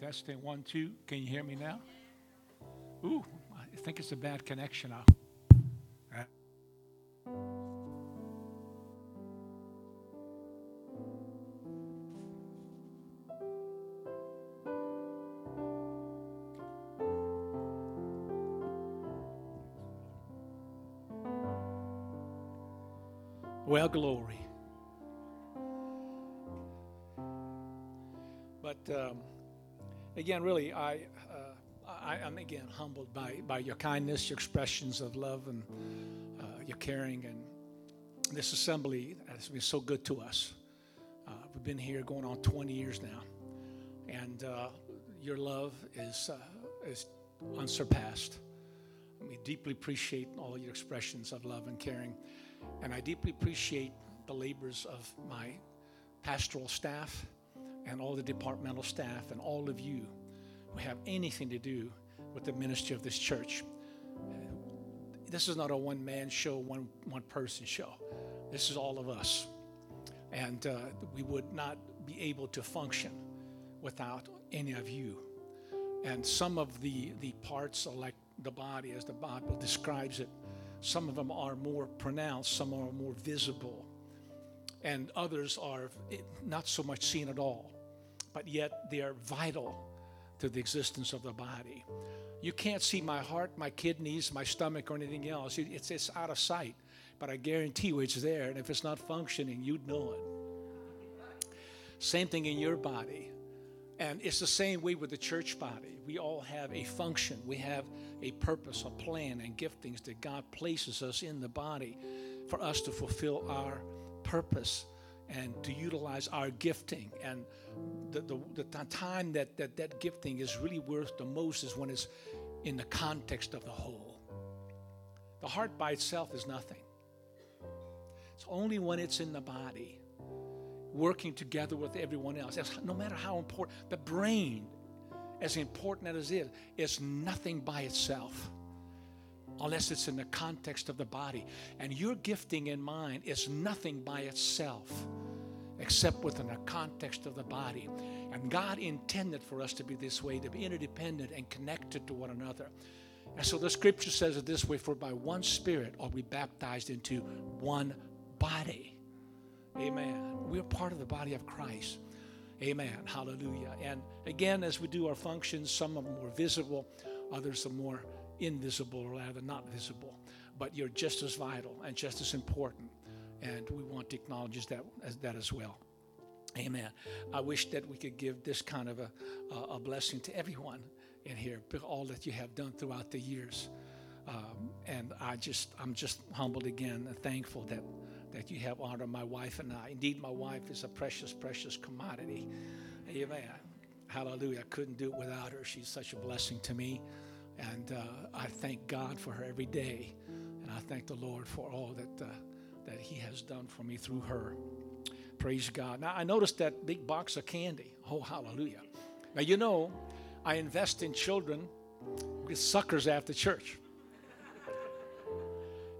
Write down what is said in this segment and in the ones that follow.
Testing one, two. Can you hear me now? Ooh, I think it's a bad connection. Now. Glory. But um, again, really, I, uh, I am again humbled by by your kindness, your expressions of love, and uh, your caring, and this assembly has been so good to us. Uh, we've been here going on 20 years now, and uh, your love is uh, is unsurpassed. We deeply appreciate all your expressions of love and caring, and I deeply appreciate the labors of my pastoral staff and all the departmental staff and all of you who have anything to do with the ministry of this church. This is not a one man show, one, one person show. This is all of us. And uh, we would not be able to function without any of you. And some of the, the parts are like the body, as the Bible describes it. Some of them are more pronounced, some are more visible, and others are not so much seen at all but yet they are vital to the existence of the body. You can't see my heart, my kidneys, my stomach, or anything else. It's, it's out of sight, but I guarantee you it's there. And if it's not functioning, you'd know it. Same thing in your body. And it's the same way with the church body. We all have a function, we have a purpose, a plan, and giftings that God places us in the body for us to fulfill our purpose and to utilize our gifting. And the, the, the time that, that that gifting is really worth the most is when it's in the context of the whole. The heart by itself is nothing. It's only when it's in the body, working together with everyone else. no matter how important, the brain, as important as it is, is nothing by itself unless it's in the context of the body. And your gifting in mind is nothing by itself except within the context of the body. And God intended for us to be this way, to be interdependent and connected to one another. And so the scripture says it this way For by one Spirit are we baptized into one body. Amen. We're part of the body of Christ. Amen. Hallelujah. And again, as we do our functions, some of them are visible, others are more invisible or rather not visible. But you're just as vital and just as important and we want to acknowledge that as, that as well. Amen. I wish that we could give this kind of a, a blessing to everyone in here, all that you have done throughout the years. Um, and I just, I'm just humbled again and thankful that, that you have honored my wife and I. Indeed, my wife is a precious, precious commodity. Amen. Hallelujah. I couldn't do it without her. She's such a blessing to me. And uh, I thank God for her every day. And I thank the Lord for all that. Uh, that He has done for me through her. Praise God. Now, I noticed that big box of candy. Oh, hallelujah. Now, you know, I invest in children with suckers after church.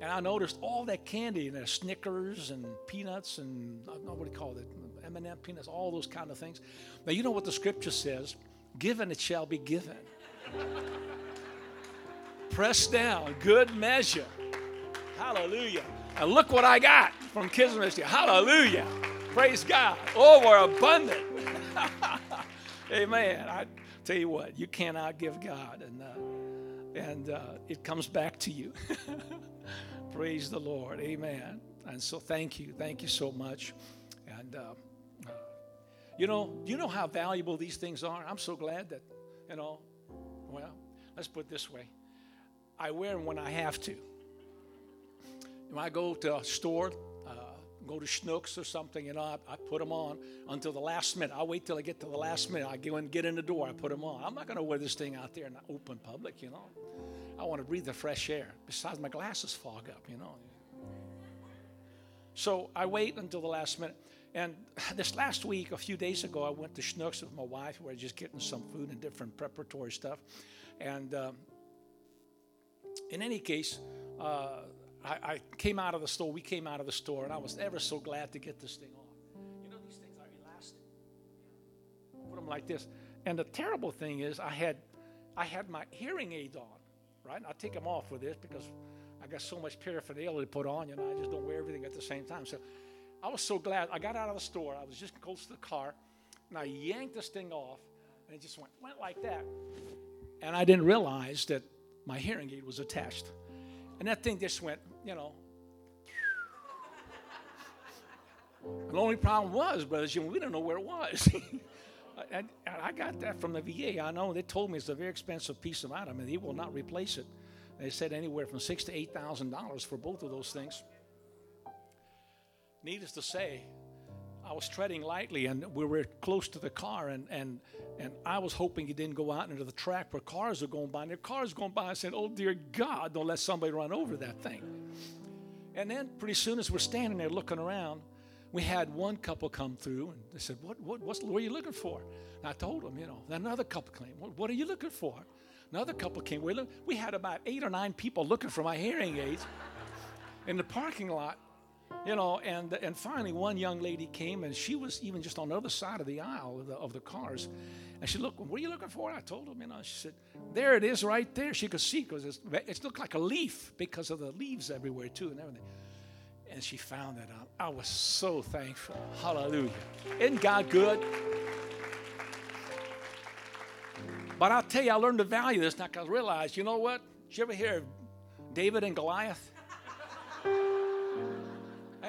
And I noticed all that candy, and Snickers and peanuts and I don't know what do you call it, M&M peanuts, all those kind of things. Now, you know what the scripture says? Given it shall be given. Press down, good measure. Hallelujah and look what I got from Kids Ministry. Hallelujah. Praise God. Oh, we're abundant. Amen. I tell you what, you cannot give God, and uh, and uh, it comes back to you. Praise the Lord. Amen. And so, thank you, thank you so much. And uh, uh, you know, you know how valuable these things are. I'm so glad that you know. Well, let's put it this way: I wear them when I have to. When I go to a store, go to Schnucks or something, you know, I, I, put them on until the last minute. I wait till I get to the last minute. I go and get in the door. I put them on. I'm not going to wear this thing out there in the open public, you know. I want to breathe the fresh air. Besides, my glasses fog up, you know. So I wait until the last minute. And this last week, a few days ago, I went to Schnucks with my wife. We were just getting some food and different preparatory stuff. And um, in any case, uh, I, I, came out of the store. We came out of the store, and I was ever so glad to get this thing off. You know, these things are elastic. Put them like this. And the terrible thing is, I had, I had my hearing aids on, right? I take them off with this because I got so much paraphernalia to put on. You know, I just don't wear everything at the same time. So I was so glad. I got out of the store. I was just close to the car, and I yanked this thing off, and it just went went like that. And I didn't realize that my hearing aid was attached, and that thing just went, you know. the only problem was, brothers, we didn't know where it was. and, I got that from the VA. I know they told me it's a very expensive piece of item, and they will not replace it. They said anywhere from six to eight thousand dollars for both of those things. Needless to say, I was treading lightly and we were close to the car and, and, and I was hoping he didn't go out into the track where cars are going by. And cars going by. I said, Oh dear God, don't let somebody run over that thing. And then pretty soon as we're standing there looking around, we had one couple come through and they said, What, what, what's, what are you looking for? And I told them, you know, then another couple came, what, what are you looking for? Another couple came. We, we had about eight or nine people looking for my hearing aids in the parking lot you know and and finally one young lady came and she was even just on the other side of the aisle of the, of the cars. And she looked what are you looking for? I told him you know she said there it is right there. She could see because it looked like a leaf because of the leaves everywhere too and everything. And she found it out. I was so thankful. Hallelujah. Isn't god good? But i'll tell you i learned to value this. Now because i realized you know what? Did you ever hear of david and goliath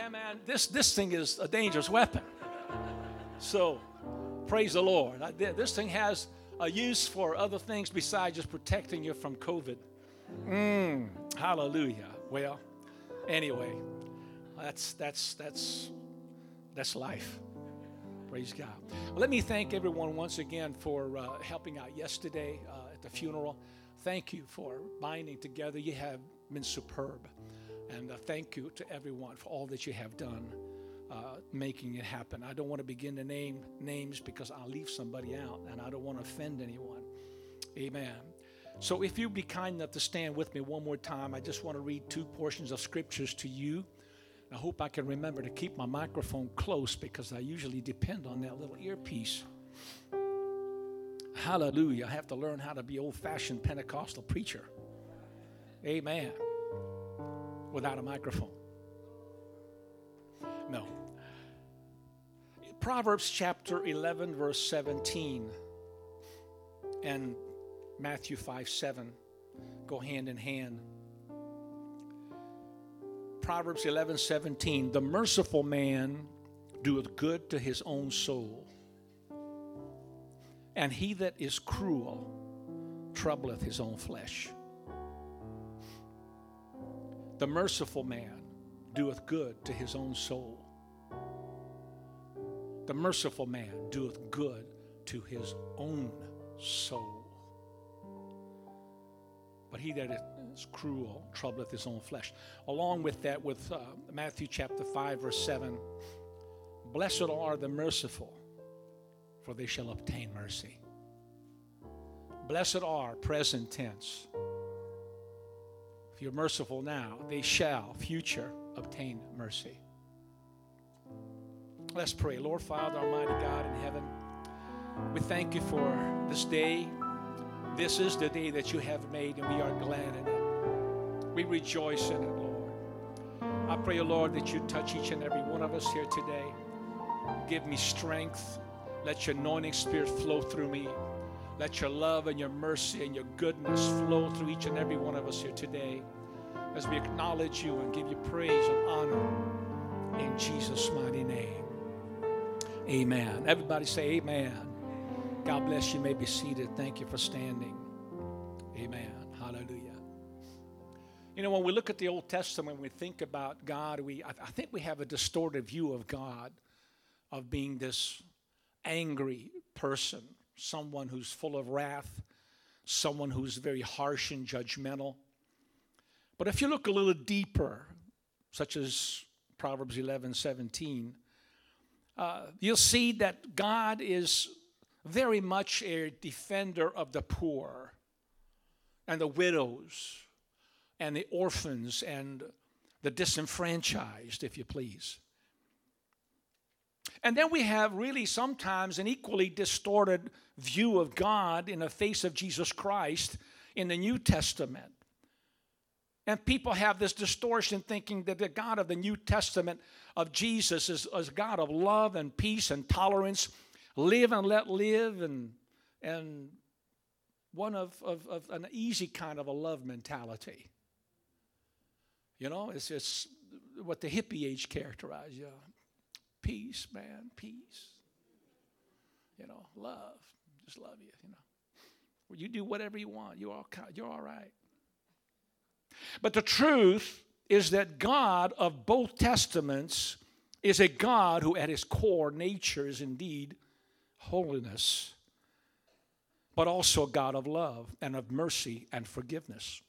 Hey, man, this, this thing is a dangerous weapon. So, praise the Lord. I, this thing has a use for other things besides just protecting you from COVID. Mm, hallelujah. Well, anyway, that's that's that's that's life. Praise God. Let me thank everyone once again for uh, helping out yesterday uh, at the funeral. Thank you for binding together. You have been superb. And uh, thank you to everyone for all that you have done uh, making it happen. I don't want to begin to name names because I'll leave somebody out and I don't want to offend anyone. Amen. So if you'd be kind enough to stand with me one more time, I just want to read two portions of scriptures to you. I hope I can remember to keep my microphone close because I usually depend on that little earpiece. Hallelujah. I have to learn how to be old fashioned Pentecostal preacher. Amen without a microphone. No. Proverbs chapter 11, verse 17, and Matthew 5 7 go hand in hand. Proverbs 11, 17, the merciful man doeth good to his own soul, and he that is cruel troubleth his own flesh. The merciful man doeth good to his own soul. The merciful man doeth good to his own soul. But he that is cruel troubleth his own flesh. Along with that, with uh, Matthew chapter 5, verse 7 Blessed are the merciful, for they shall obtain mercy. Blessed are, present tense, you're merciful now, they shall, future, obtain mercy. Let's pray. Lord Father, Almighty God in heaven, we thank you for this day. This is the day that you have made, and we are glad in it. We rejoice in it, Lord. I pray, Lord, that you touch each and every one of us here today. Give me strength. Let your anointing spirit flow through me. Let your love and your mercy and your goodness flow through each and every one of us here today as we acknowledge you and give you praise and honor in Jesus' mighty name. Amen. Everybody say amen. God bless you. you may be seated. Thank you for standing. Amen. Hallelujah. You know, when we look at the Old Testament, we think about God, we I, I think we have a distorted view of God of being this angry person, someone who's full of wrath, someone who's very harsh and judgmental. But if you look a little deeper, such as Proverbs 11 17, uh, you'll see that God is very much a defender of the poor and the widows and the orphans and the disenfranchised, if you please. And then we have really sometimes an equally distorted view of God in the face of Jesus Christ in the New Testament. And people have this distortion thinking that the God of the New Testament of Jesus is, a God of love and peace and tolerance, live and let live, and, and one of, of, of an easy kind of a love mentality. You know, it's, it's what the hippie age characterized. Know, peace, man, peace. You know, love, just love you. You know, well, you do whatever you want. you're all you're all right. But the truth is that God of both testaments is a God who, at his core nature, is indeed holiness, but also a God of love and of mercy and forgiveness.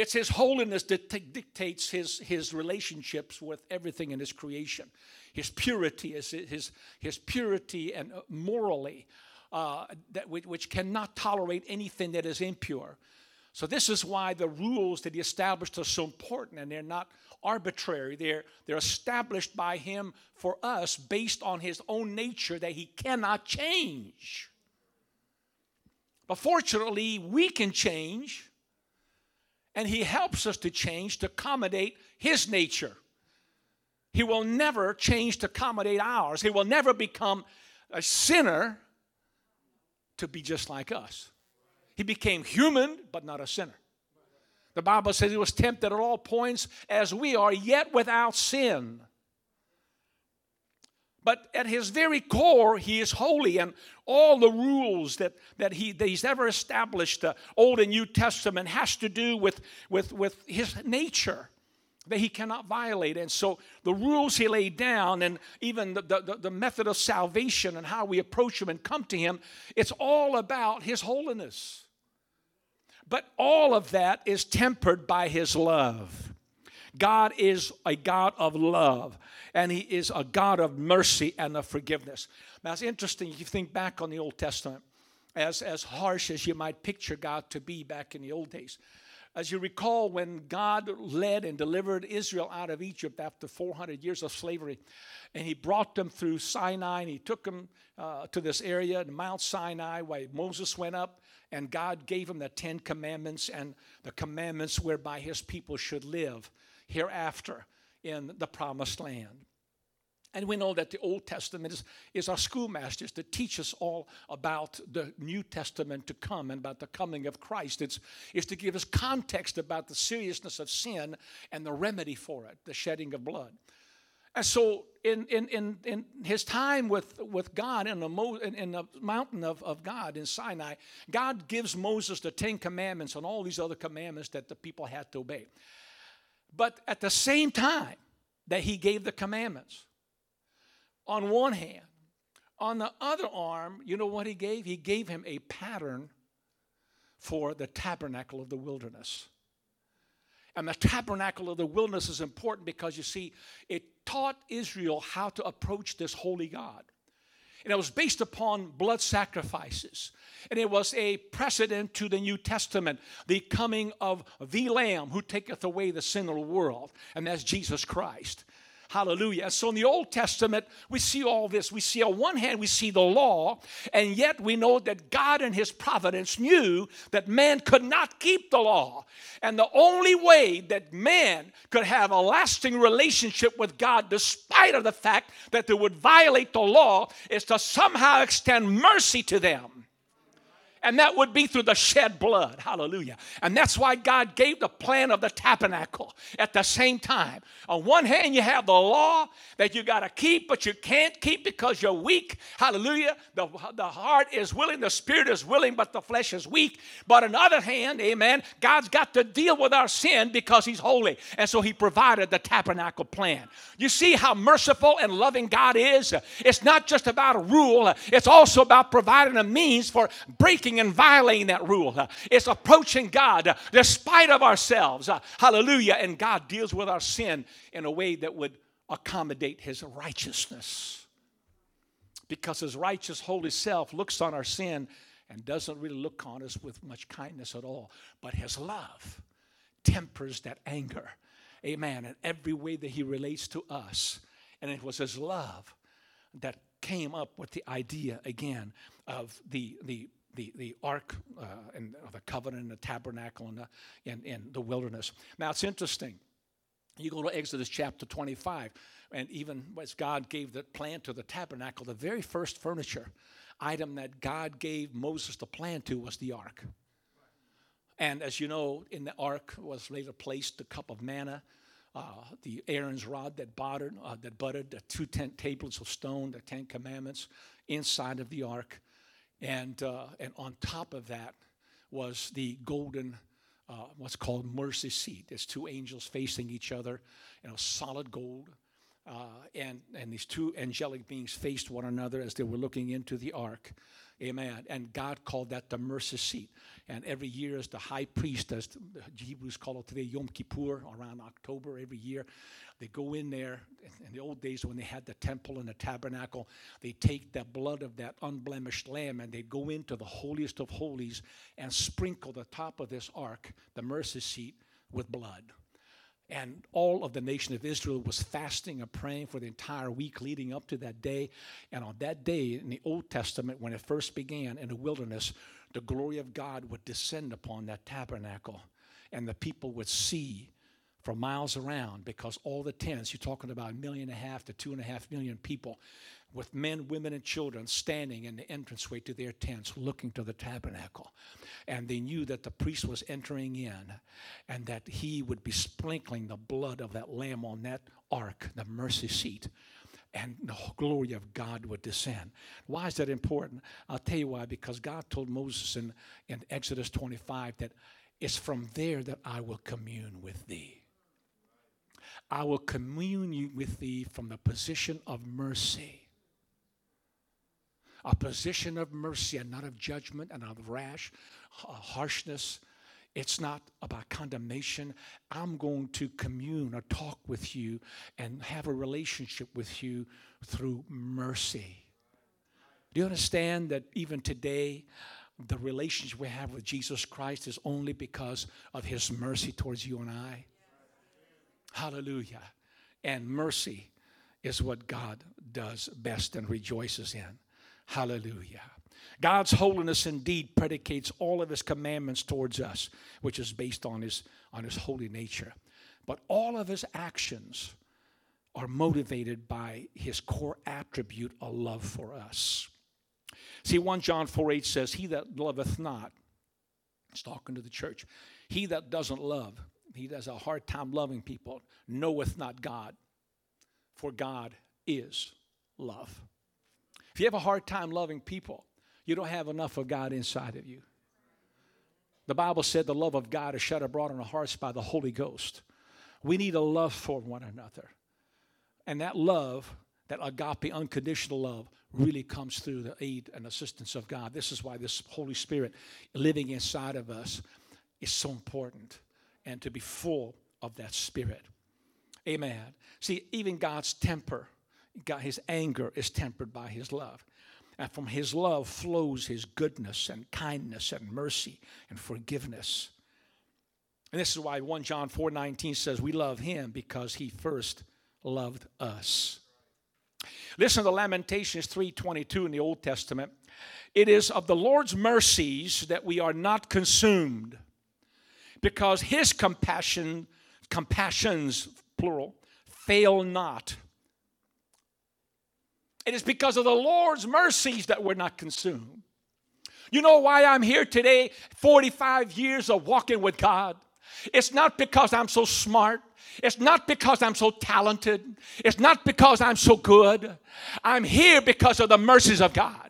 It's His holiness that dictates his, his relationships with everything in His creation. His purity is His, his purity and uh, morally, uh, that which, which cannot tolerate anything that is impure. So this is why the rules that He established are so important, and they're not arbitrary. They're, they're established by Him for us based on His own nature that He cannot change. But fortunately, we can change and He helps us to change to accommodate His nature. He will never change to accommodate ours. He will never become a sinner to be just like us. He became human, but not a sinner. The Bible says he was tempted at all points as we are, yet without sin. But at his very core, he is holy, and all the rules that, that, he, that he's ever established, the Old and New Testament, has to do with, with, with his nature that he cannot violate. And so the rules he laid down, and even the, the, the method of salvation and how we approach him and come to him, it's all about his holiness. But all of that is tempered by his love. God is a God of love and He is a God of mercy and of forgiveness. Now, it's interesting if you think back on the Old Testament, as, as harsh as you might picture God to be back in the old days. As you recall, when God led and delivered Israel out of Egypt after 400 years of slavery, and He brought them through Sinai, and He took them uh, to this area, Mount Sinai, where Moses went up, and God gave him the Ten Commandments and the commandments whereby His people should live hereafter in the promised land. And we know that the Old Testament is, is our schoolmasters to teach us all about the New Testament to come and about the coming of Christ. It's, it's to give us context about the seriousness of sin and the remedy for it, the shedding of blood. And so, in, in, in, in his time with, with God in the, Mo, in, in the mountain of, of God in Sinai, God gives Moses the Ten Commandments and all these other commandments that the people had to obey. But at the same time that he gave the commandments, on one hand, on the other arm, you know what he gave? He gave him a pattern for the tabernacle of the wilderness. And the tabernacle of the wilderness is important because you see, it taught Israel how to approach this holy God. And it was based upon blood sacrifices. And it was a precedent to the New Testament, the coming of the Lamb who taketh away the sin of the world, and that's Jesus Christ. Hallelujah. So in the Old Testament, we see all this. We see on one hand, we see the law, and yet we know that God in His providence knew that man could not keep the law. And the only way that man could have a lasting relationship with God, despite of the fact that they would violate the law, is to somehow extend mercy to them and that would be through the shed blood. Hallelujah. And that's why God gave the plan of the tabernacle at the same time. On one hand, you have the law that you got to keep, but you can't keep because you're weak. Hallelujah. The, the heart is willing, the spirit is willing, but the flesh is weak. But on the other hand, amen, God's got to deal with our sin because He's holy. And so He provided the tabernacle plan. You see how merciful and loving God is? It's not just about a rule, it's also about providing a means for breaking breaking and violating that rule. It's approaching God despite of ourselves. Hallelujah. And God deals with our sin in a way that would accommodate his righteousness. Because his righteous, holy self looks on our sin and doesn't really look on us with much kindness at all. But his love tempers that anger. Amen. In every way that he relates to us. And it was his love that came up with the idea again of the, the, the, the ark uh, and the covenant and the tabernacle in the, in, in the wilderness. Now it's interesting. You go to Exodus chapter 25, and even as God gave the plan to the tabernacle, the very first furniture item that God gave Moses the plan to was the ark. And as you know, in the ark was later placed the cup of manna, uh, the Aaron's rod that budded, uh, that the two tent tablets of stone, the Ten Commandments inside of the ark, and uh, and on top of that was the golden, uh, what's called mercy seat. There's two angels facing each other, you know, solid gold. Uh, and, and these two angelic beings faced one another as they were looking into the ark. Amen. And God called that the mercy seat. And every year, as the high priest, as the Hebrews call it today, Yom Kippur, around October every year, they go in there. In the old days, when they had the temple and the tabernacle, they take the blood of that unblemished lamb and they go into the holiest of holies and sprinkle the top of this ark, the mercy seat, with blood. And all of the nation of Israel was fasting and praying for the entire week leading up to that day. And on that day in the Old Testament, when it first began in the wilderness, the glory of God would descend upon that tabernacle. And the people would see for miles around because all the tents, you're talking about a million and a half to two and a half million people, with men, women, and children standing in the entranceway to their tents looking to the tabernacle. And they knew that the priest was entering in and that he would be sprinkling the blood of that lamb on that ark, the mercy seat. And the glory of God would descend. Why is that important? I'll tell you why. Because God told Moses in, in Exodus 25 that it's from there that I will commune with thee. I will commune with thee from the position of mercy a position of mercy and not of judgment and of rash, uh, harshness. It's not about condemnation. I'm going to commune or talk with you and have a relationship with you through mercy. Do you understand that even today, the relationship we have with Jesus Christ is only because of his mercy towards you and I? Hallelujah. And mercy is what God does best and rejoices in. Hallelujah. God's holiness indeed predicates all of his commandments towards us, which is based on his, on his holy nature. But all of his actions are motivated by his core attribute, a love for us. See, 1 John 4 8 says, He that loveth not, it's talking to the church, he that doesn't love, he has a hard time loving people, knoweth not God, for God is love. If you have a hard time loving people, you don't have enough of God inside of you. The Bible said the love of God is shed abroad in our hearts by the Holy Ghost. We need a love for one another. And that love, that agape, unconditional love, really comes through the aid and assistance of God. This is why this Holy Spirit living inside of us is so important and to be full of that Spirit. Amen. See, even God's temper God, his anger is tempered by his love. And from his love flows his goodness and kindness and mercy and forgiveness. And this is why 1 John 4 19 says, We love him because he first loved us. Listen to Lamentations 3:22 in the Old Testament. It is of the Lord's mercies that we are not consumed, because his compassion, compassions, plural, fail not. It is because of the Lord's mercies that we're not consumed. You know why I'm here today, 45 years of walking with God? It's not because I'm so smart. It's not because I'm so talented. It's not because I'm so good. I'm here because of the mercies of God.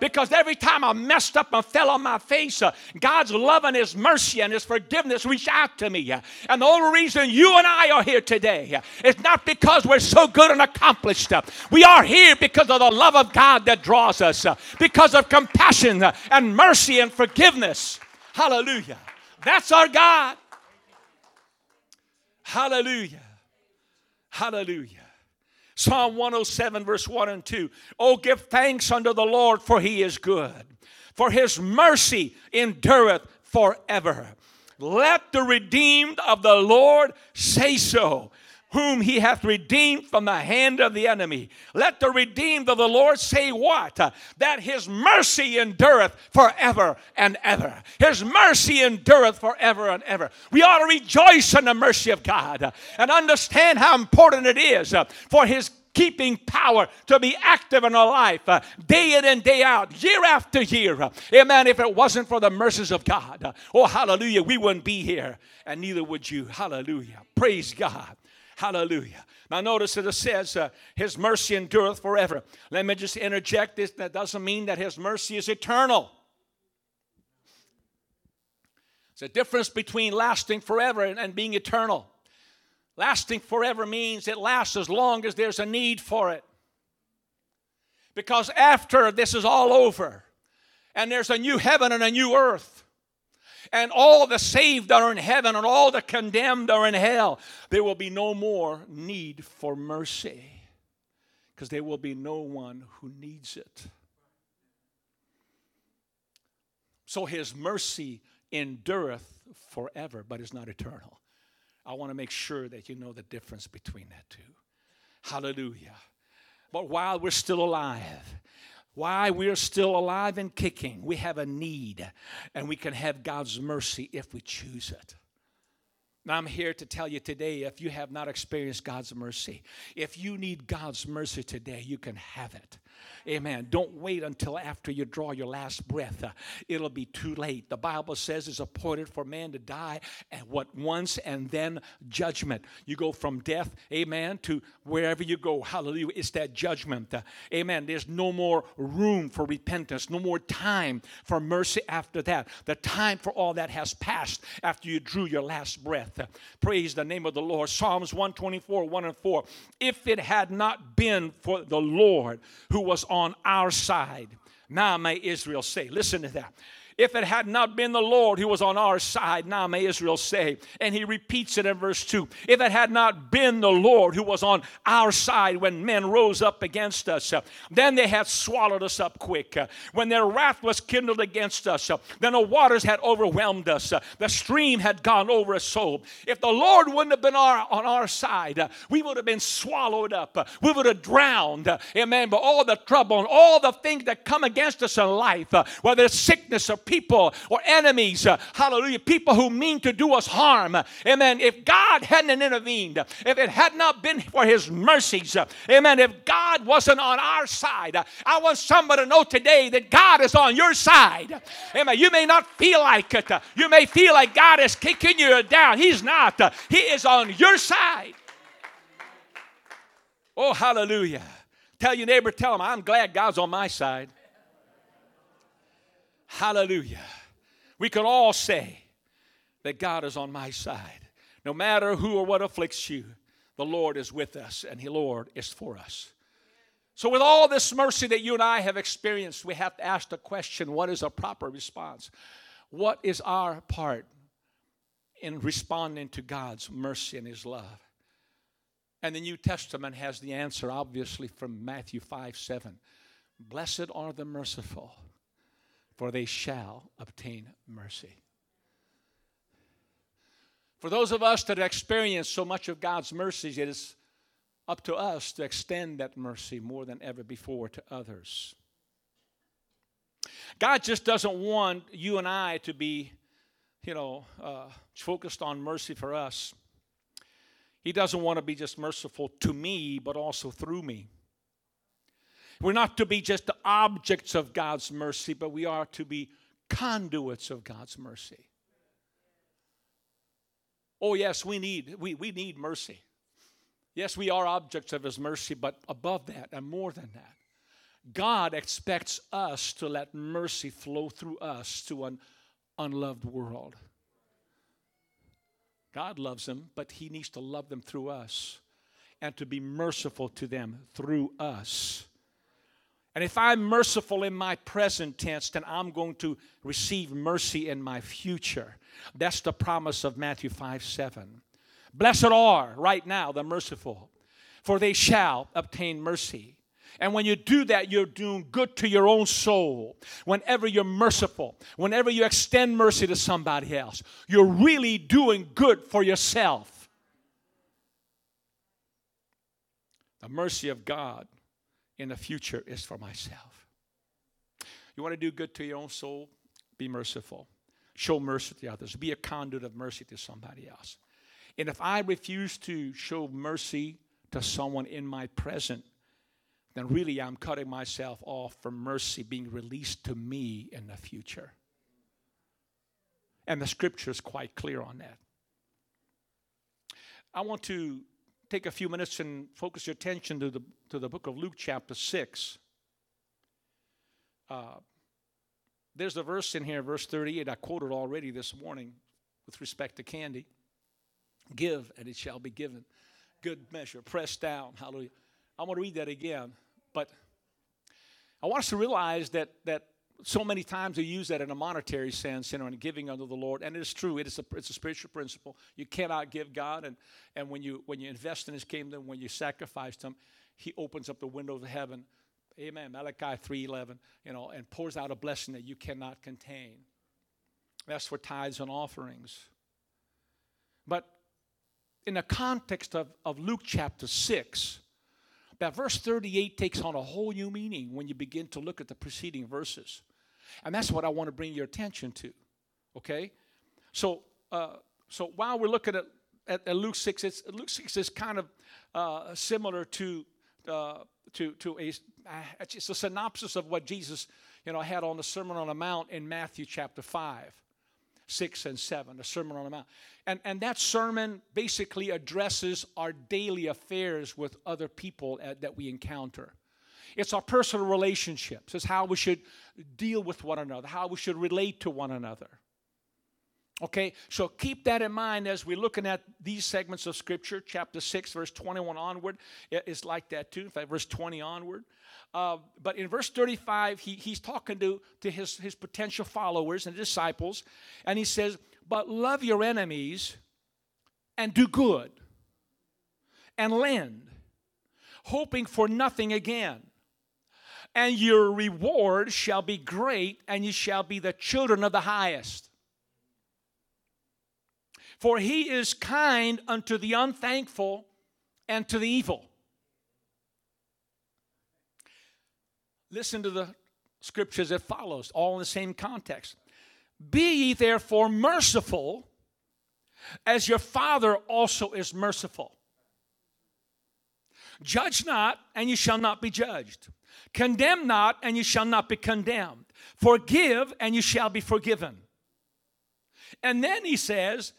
Because every time I messed up and fell on my face, uh, God's love and His mercy and His forgiveness reached out to me. Uh, and the only reason you and I are here today uh, is not because we're so good and accomplished. Uh, we are here because of the love of God that draws us, because of compassion and mercy and forgiveness. Hallelujah. That's our God. Hallelujah. Hallelujah. Psalm 107, verse 1 and 2. Oh, give thanks unto the Lord, for he is good, for his mercy endureth forever. Let the redeemed of the Lord say so whom he hath redeemed from the hand of the enemy. Let the redeemed of the Lord say what? That his mercy endureth forever and ever. His mercy endureth forever and ever. We ought to rejoice in the mercy of God and understand how important it is for his keeping power to be active in our life uh, day in and day out, year after year. Uh, amen. If it wasn't for the mercies of God, uh, oh, hallelujah, we wouldn't be here, and neither would you. Hallelujah. Praise God. Hallelujah. Now, notice that it says, uh, His mercy endureth forever. Let me just interject this. That doesn't mean that His mercy is eternal. There's a difference between lasting forever and, and being eternal. Lasting forever means it lasts as long as there's a need for it. Because after this is all over, and there's a new heaven and a new earth, and all the saved are in heaven, and all the condemned are in hell. There will be no more need for mercy because there will be no one who needs it. So his mercy endureth forever, but is not eternal. I want to make sure that you know the difference between that two. Hallelujah. But while we're still alive, why we're still alive and kicking. We have a need, and we can have God's mercy if we choose it. Now, I'm here to tell you today if you have not experienced God's mercy, if you need God's mercy today, you can have it. Amen. Don't wait until after you draw your last breath. Uh, it'll be too late. The Bible says it's appointed for man to die and what once and then judgment. You go from death, amen, to wherever you go. Hallelujah. It's that judgment. Uh, amen. There's no more room for repentance, no more time for mercy after that. The time for all that has passed after you drew your last breath. Praise the name of the Lord. Psalms 124, 1 and 4. If it had not been for the Lord who was on our side. Now may Israel say, listen to that. If it had not been the Lord who was on our side, now may Israel say. And he repeats it in verse 2. If it had not been the Lord who was on our side when men rose up against us, then they had swallowed us up quick. When their wrath was kindled against us, then the waters had overwhelmed us. The stream had gone over us so. If the Lord wouldn't have been our, on our side, we would have been swallowed up. We would have drowned. amen. But all the trouble and all the things that come against us in life, whether it's sickness or people or enemies, uh, hallelujah, people who mean to do us harm. Amen. If God hadn't intervened, if it had not been for his mercies, uh, amen, if God wasn't on our side, uh, I want somebody to know today that God is on your side. Amen. You may not feel like it. Uh, you may feel like God is kicking you down. He's not. He is on your side. Oh, hallelujah. Tell your neighbor, tell him, I'm glad God's on my side. Hallelujah. We can all say that God is on my side. No matter who or what afflicts you, the Lord is with us and the Lord is for us. So, with all this mercy that you and I have experienced, we have to ask the question what is a proper response? What is our part in responding to God's mercy and His love? And the New Testament has the answer, obviously, from Matthew 5 7. Blessed are the merciful, for they shall obtain mercy. For those of us that have experienced so much of God's mercies, it is up to us to extend that mercy more than ever before to others. God just doesn't want you and I to be, you know, uh, focused on mercy for us. He doesn't want to be just merciful to me, but also through me. We're not to be just the objects of God's mercy, but we are to be conduits of God's mercy. Oh, yes, we need, we, we need mercy. Yes, we are objects of His mercy, but above that and more than that, God expects us to let mercy flow through us to an unloved world. God loves them, but He needs to love them through us and to be merciful to them through us. And if I'm merciful in my present tense, then I'm going to receive mercy in my future. That's the promise of Matthew 5 7. Blessed are right now the merciful, for they shall obtain mercy. And when you do that, you're doing good to your own soul. Whenever you're merciful, whenever you extend mercy to somebody else, you're really doing good for yourself. The mercy of God in the future is for myself. You want to do good to your own soul? Be merciful. Show mercy to others. Be a conduit of mercy to somebody else. And if I refuse to show mercy to someone in my present, then really I'm cutting myself off from mercy being released to me in the future. And the scripture is quite clear on that. I want to take a few minutes and focus your attention to the, to the book of Luke, chapter 6. Uh, there's a verse in here, verse 38, I quoted already this morning with respect to candy. Give, and it shall be given. Good measure, pressed down. Hallelujah. I want to read that again, but I want us to realize that, that so many times we use that in a monetary sense, you know, in giving unto the Lord, and it is true. It is a, it's a spiritual principle. You cannot give God, and, and when you when you invest in His kingdom, when you sacrifice Him, He opens up the windows of heaven. Amen. Malachi three eleven, you know, and pours out a blessing that you cannot contain. That's for tithes and offerings. But in the context of, of Luke chapter six, that verse 38 takes on a whole new meaning when you begin to look at the preceding verses. And that's what I want to bring your attention to. Okay? So, uh, so while we're looking at, at, at, Luke 6, it's, Luke 6 is kind of uh, similar to, uh, to, to a, it's a synopsis of what Jesus you know, had on the Sermon on the Mount in Matthew chapter 5. 6 and 7, the Sermon on the Mount. And, and that sermon basically addresses our daily affairs with other people at, that we encounter. It's our personal relationships. It's how we should deal with one another, how we should relate to one another. Okay, so keep that in mind as we're looking at these segments of Scripture. Chapter 6, verse 21 onward is like that too. In fact, verse 20 onward. Uh, but in verse 35, he, he's talking to, to his, his potential followers and disciples, and he says, But love your enemies and do good and lend, hoping for nothing again. And your reward shall be great, and you shall be the children of the highest. For he is kind unto the unthankful and to the evil. Listen to the scriptures that follows, all in the same context. Be ye therefore merciful, as your Father also is merciful. Judge not, and you shall not be judged. Condemn not, and you shall not be condemned. Forgive, and you shall be forgiven. And then he says,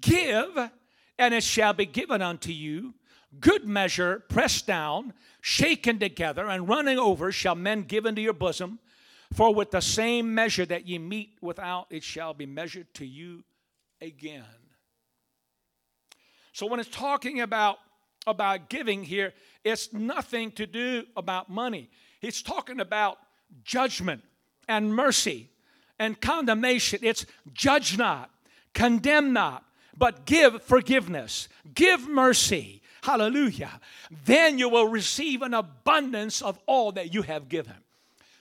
Give, and it shall be given unto you good measure, pressed down, shaken together, and running over, shall men give into your bosom. For with the same measure that ye mete without, it shall be measured to you again. So when it's talking about about giving here, it's nothing to do about money. It's talking about judgment and mercy and condemnation. It's judge not, condemn not, but give forgiveness, give mercy, Hallelujah. Then you will receive an abundance of all that you have given.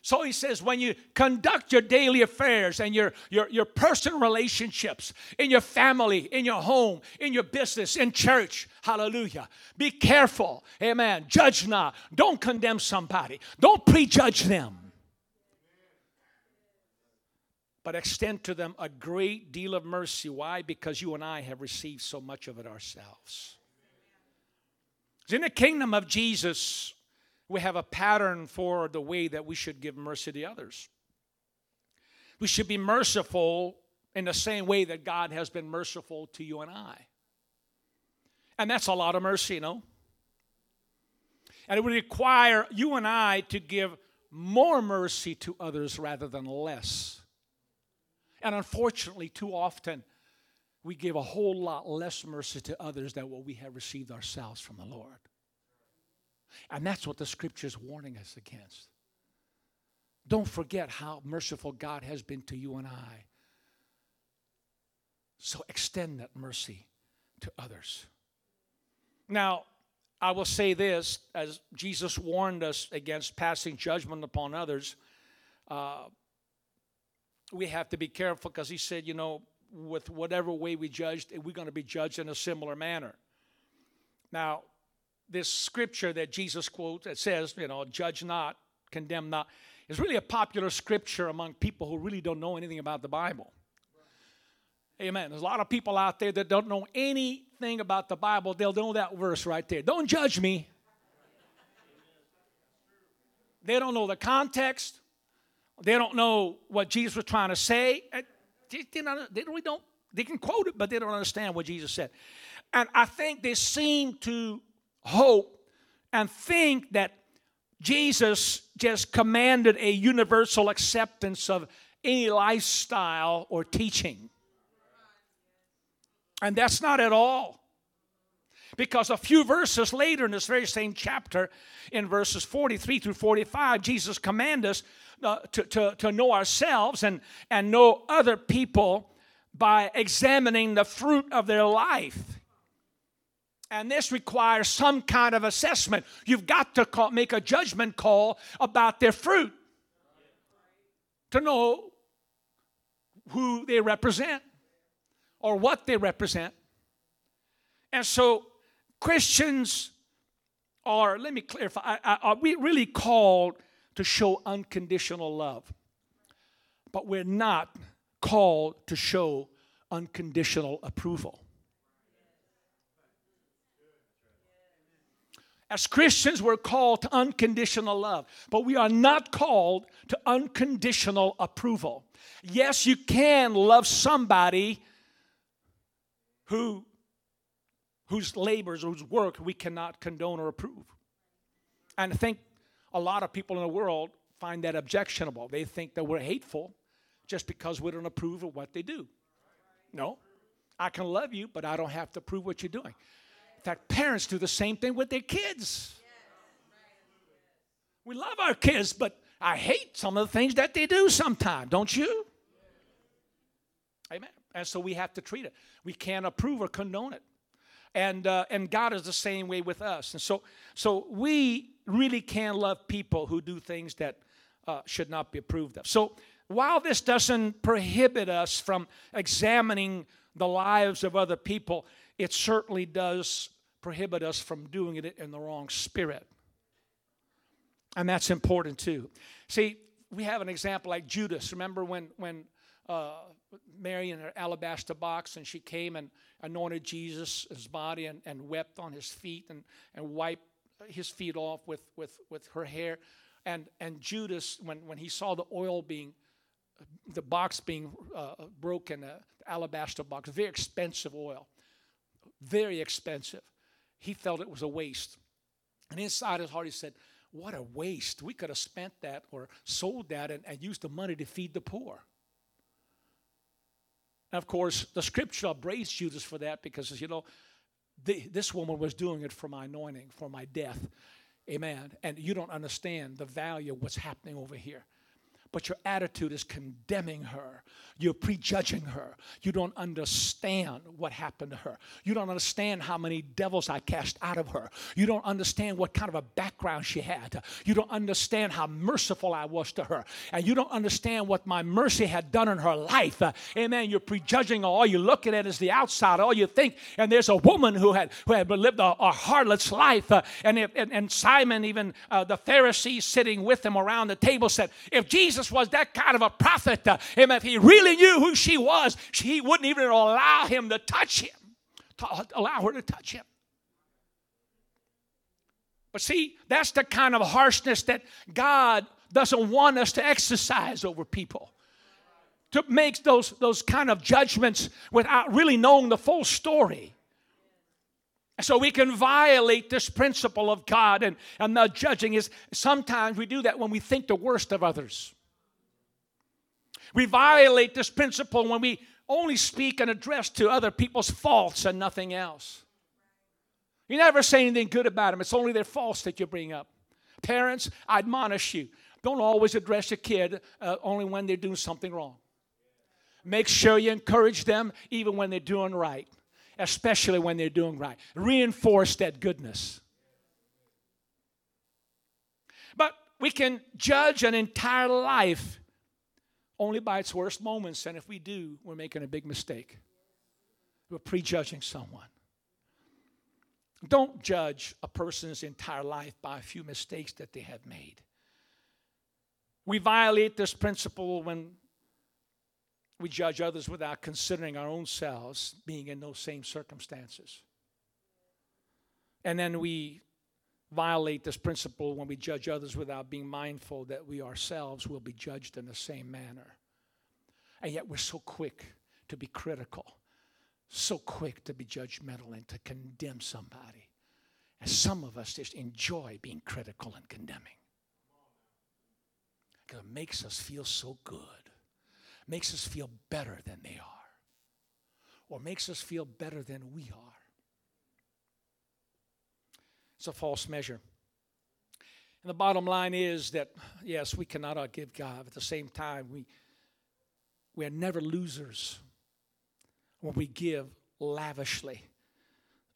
So he says, when you conduct your daily affairs and your, your, your personal relationships in your family, in your home, in your business, in church, hallelujah, be careful. Amen. Judge not. Don't condemn somebody, don't prejudge them. But extend to them a great deal of mercy. Why? Because you and I have received so much of it ourselves. In the kingdom of Jesus, we have a pattern for the way that we should give mercy to others. We should be merciful in the same way that God has been merciful to you and I. And that's a lot of mercy, you know? And it would require you and I to give more mercy to others rather than less. And unfortunately, too often, we give a whole lot less mercy to others than what we have received ourselves from the Lord. And that's what the scripture is warning us against. Don't forget how merciful God has been to you and I. So extend that mercy to others. Now, I will say this as Jesus warned us against passing judgment upon others, uh, we have to be careful because he said, you know, with whatever way we judged, eh, we're going to be judged in a similar manner. Now, this scripture that Jesus quotes that says, you know, judge not, condemn not, is really a popular scripture among people who really don't know anything about the Bible. Amen. There's a lot of people out there that don't know anything about the Bible. They'll know that verse right there. Don't judge me. They don't know the context. They don't know what Jesus was trying to say. Uh, they, really don't. They can quote it, but they don't understand what Jesus said. And I think they seem to hope and think that Jesus just commanded a universal acceptance of any lifestyle or teaching. And that's not at all. Because a few verses later in this very same chapter, in verses 43 through 45, Jesus commands us to, to, to know ourselves and, and know other people by examining the fruit of their life. And this requires some kind of assessment. You've got to call, make a judgment call about their fruit to know who they represent or what they represent. And so, Christians are, let me clarify, are we really called to show unconditional love? But we're not called to show unconditional approval. As Christians, we're called to unconditional love, but we are not called to unconditional approval. Yes, you can love somebody who whose labors, whose work we cannot condone or approve. And I think a lot of people in the world find that objectionable. They think that we're hateful just because we don't approve of what they do. No, I can love you, but I don't have to approve what you're doing. In fact, parents do the same thing with their kids. We love our kids, but I hate some of the things that they do sometimes, don't you? Amen. And so we have to treat it. We can't approve or condone it. And, uh, and God is the same way with us. And so, so we really can love people who do things that uh, should not be approved of. So while this doesn't prohibit us from examining the lives of other people, it certainly does prohibit us from doing it in the wrong spirit. And that's important too. See, we have an example like Judas. Remember when, when uh, Mary in her alabaster box and she came and anointed Jesus' body and, and wept on his feet and, and wiped his feet off with, with, with her hair. And, and Judas, when, when he saw the oil being, the box being uh, broken, uh, alabaster box, very expensive oil, very expensive he felt it was a waste. And inside his heart, he said, What a waste. We could have spent that or sold that and, and used the money to feed the poor. And of course, the scripture upbraids Judas for that because, you know, the, this woman was doing it for my anointing, for my death. Amen. And you don't understand the value of what's happening over here but your attitude is condemning her. You're prejudging her. You don't understand what happened to her. You don't understand how many devils I cast out of her. You don't understand what kind of a background she had. You don't understand how merciful I was to her. And you don't understand what my mercy had done in her life. Amen. You're prejudging her. All you're looking at is the outside. All you think. And there's a woman who had who had lived a, a harlot's life. And, if, and, and Simon, even uh, the Pharisees sitting with him around the table, said, If Jesus Jesus was that kind of a prophet, uh, if he really knew who she was, he wouldn't even allow him to touch him, to allow her to touch him. But see, that's the kind of harshness that God doesn't want us to exercise over people. To make those, those kind of judgments without really knowing the full story. So we can violate this principle of God and, and not judging is sometimes we do that when we think the worst of others. We violate this principle when we only speak and address to other people's faults and nothing else. You never say anything good about them, it's only their faults that you bring up. Parents, I admonish you don't always address a kid uh, only when they're doing something wrong. Make sure you encourage them even when they're doing right especially when they're doing right. Reinforce that goodness. But we can judge an entire life only by its worst moments, and if we do, we're making a big mistake. We're prejudging someone. Don't judge a person's entire life by a few mistakes that they have made. We violate this principle when we judge others without considering our own selves being in those same circumstances. And then we violate this principle when we judge others without being mindful that we ourselves will be judged in the same manner. And yet we're so quick to be critical, so quick to be judgmental and to condemn somebody. And some of us just enjoy being critical and condemning. Because it makes us feel so good makes us feel better than they are or makes us feel better than we are. It's a false measure. And the bottom line is that, yes, we cannot outgive God. At the same time, we, we are never losers when we give lavishly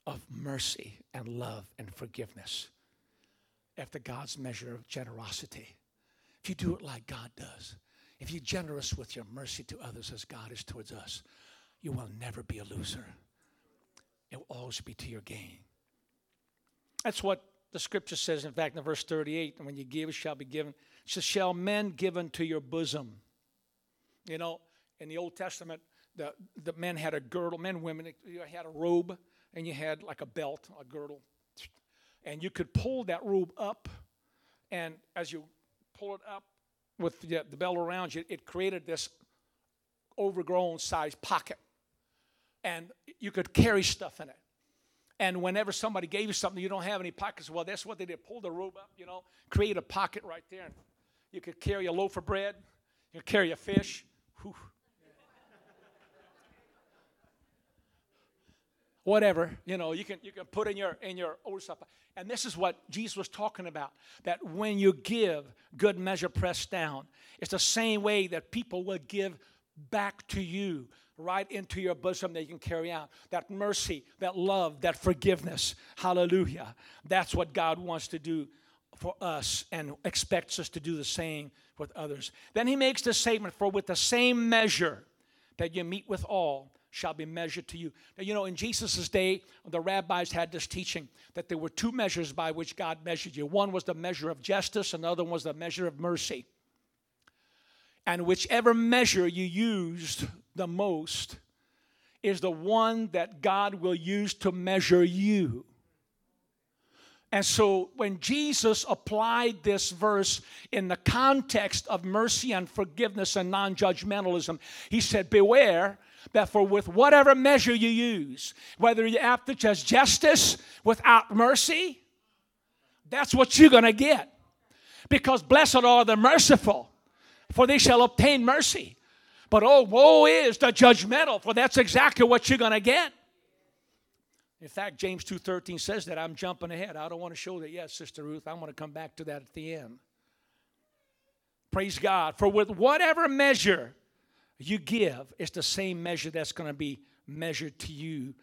of mercy and love and forgiveness after God's measure of generosity. If you do it like God does, if you're generous with your mercy to others as God is towards us, you will never be a loser. It will always be to your gain. That's what the scripture says, in fact, in verse 38, and when you give, it shall be given. Says, Shall men give unto your bosom? You know, in the Old Testament, the, the men had a girdle, men, women, you had a robe, and you had like a belt, a girdle. And you could pull that robe up, and as you pull it up, with the, the belt around you, it created this overgrown sized pocket. And you could carry stuff in it. And whenever somebody gave you something, you don't have any pockets. Well, that's what they did. Pull the robe up, you know, create a pocket right there. You could carry a loaf of bread, you could carry a fish. Whew. whatever you know you can you can put in your in your stuff and this is what jesus was talking about that when you give good measure pressed down it's the same way that people will give back to you right into your bosom that you can carry out that mercy that love that forgiveness hallelujah that's what god wants to do for us and expects us to do the same with others then he makes the statement for with the same measure that you mete with all shall be measured to you. Now, you know, in Jesus' day, the rabbis had this teaching that there were two measures by which God measured you. One was the measure of justice, another was the measure of mercy. And whichever measure you used the most is the one that God will use to measure you. And so when Jesus applied this verse in the context of mercy and forgiveness and non judgmentalism, he said, Beware that for with whatever measure you use, whether you to judge justice without mercy, that's what you're going to get. Because blessed are the merciful, for they shall obtain mercy. But oh, woe is the judgmental, for that's exactly what you're going to get. In fact, James 2:13 says that I'm jumping ahead. I don't want to show that yet, Sister Ruth. I want to come back to that at the end. Praise God. For with whatever measure you give, it's the same measure that's going to be measured to you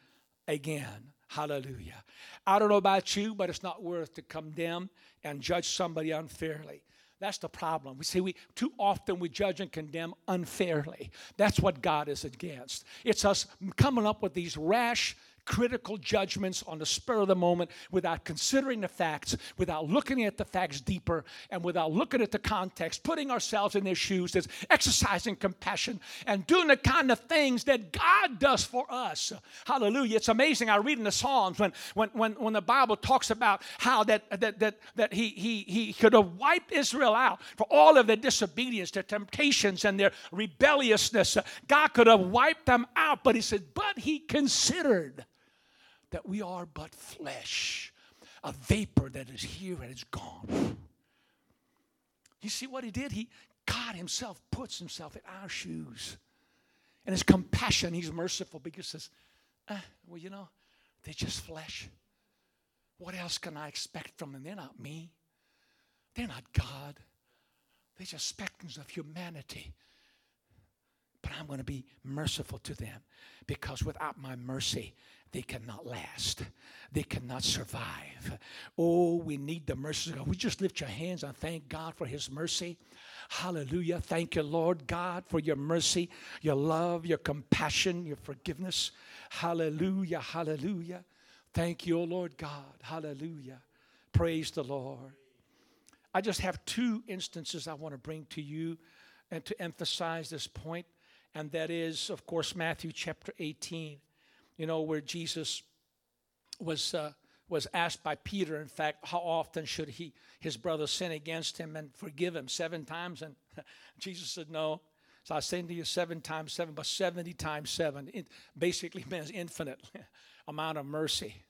again. Hallelujah. I don't know about you, but it's not worth to condemn and judge somebody unfairly. That's the problem. We see we too often we judge and condemn unfairly. That's what God is against. It's us coming up with these rash critical judgments on the spur of the moment without considering the facts, without looking at the facts deeper, and without looking at the context, putting ourselves in their shoes, as exercising compassion and doing the kind of things that God does for us. Hallelujah. It's amazing. I read in the Psalms when when when, when the Bible talks about how that that that, that he, he he could have wiped Israel out for all of their disobedience, their temptations, and their rebelliousness. God could have wiped them out, but he said, but he considered that we are but flesh, a vapor that is here and is gone. You see what he did? He God himself puts himself in our shoes. And his compassion, he's merciful because he says, eh, well, you know, they're just flesh. What else can I expect from them? They're not me. They're not God. They're just spectrums of humanity. But I'm going to be merciful to them because without my mercy, they cannot last. They cannot survive. Oh, we need the mercy of God. We just lift your hands and thank God for His mercy. Hallelujah. Thank you, Lord God, for your mercy, your love, your compassion, your forgiveness. Hallelujah. Hallelujah. Thank you, O Lord God. Hallelujah. Praise the Lord. I just have two instances I want to bring to you and to emphasize this point, and that is, of course, Matthew chapter 18, you know, where Jesus was. Uh, was asked by Peter, in fact, how often should he, his brother sin against him and forgive him? Seven times? And Jesus said, No. So I say to you seven times seven, but 70 times seven. It basically means infinite amount of mercy.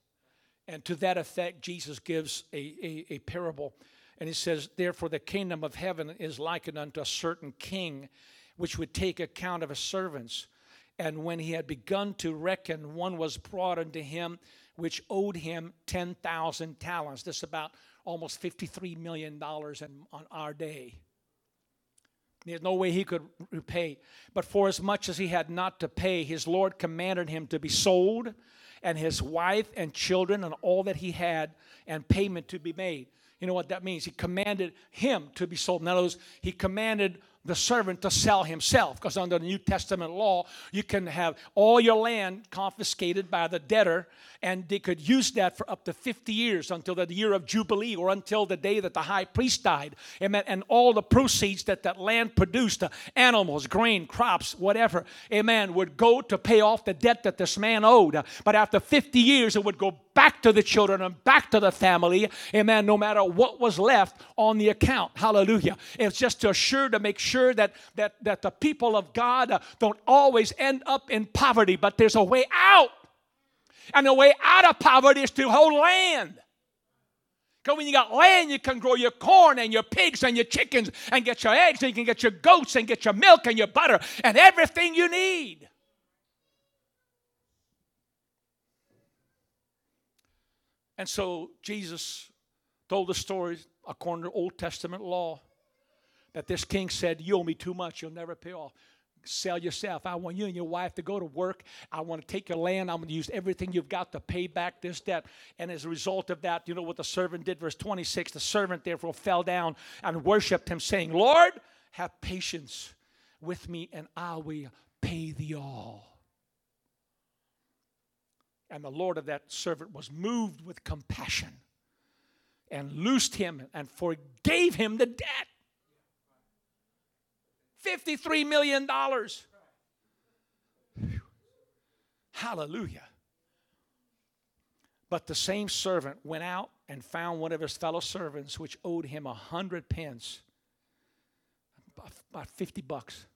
And to that effect, Jesus gives a, a, a parable and he says, Therefore, the kingdom of heaven is likened unto a certain king, which would take account of his servants. And when he had begun to reckon, one was brought unto him which owed him 10,000 talents. This is about almost $53 million in, on our day. There's no way he could repay. But for as much as he had not to pay, his Lord commanded him to be sold, and his wife and children and all that he had, and payment to be made. You know what that means? He commanded him to be sold. In other words, he commanded the servant to sell himself because under the New Testament law, you can have all your land confiscated by the debtor and they could use that for up to 50 years until the year of Jubilee or until the day that the high priest died. Amen. And all the proceeds that that land produced uh, animals, grain, crops, whatever, amen, would go to pay off the debt that this man owed. But after 50 years, it would go back to the children and back to the family, amen, no matter what was left on the account. Hallelujah. It's just to assure to make sure that, that, that the people of God uh, don't always end up in poverty, but there's a way out. And the way out of poverty is to hold land. Because when you got land, you can grow your corn and your pigs and your chickens and get your eggs and you can get your goats and get your milk and your butter and everything you need. And so Jesus told the story according to Old Testament law that this king said, You owe me too much, you'll never pay off sell yourself. I want you and your wife to go to work. I want to take your land. I'm going to use everything you've got to pay back this debt. And as a result of that, you know what the servant did? Verse 26 the servant therefore fell down and worshiped him, saying, Lord, have patience with me, and I will pay thee all. And the Lord of that servant was moved with compassion and loosed him and forgave him the debt. $53 million. Hallelujah. But the same servant went out and found one of his fellow servants which owed him a hundred pence, about 50 bucks.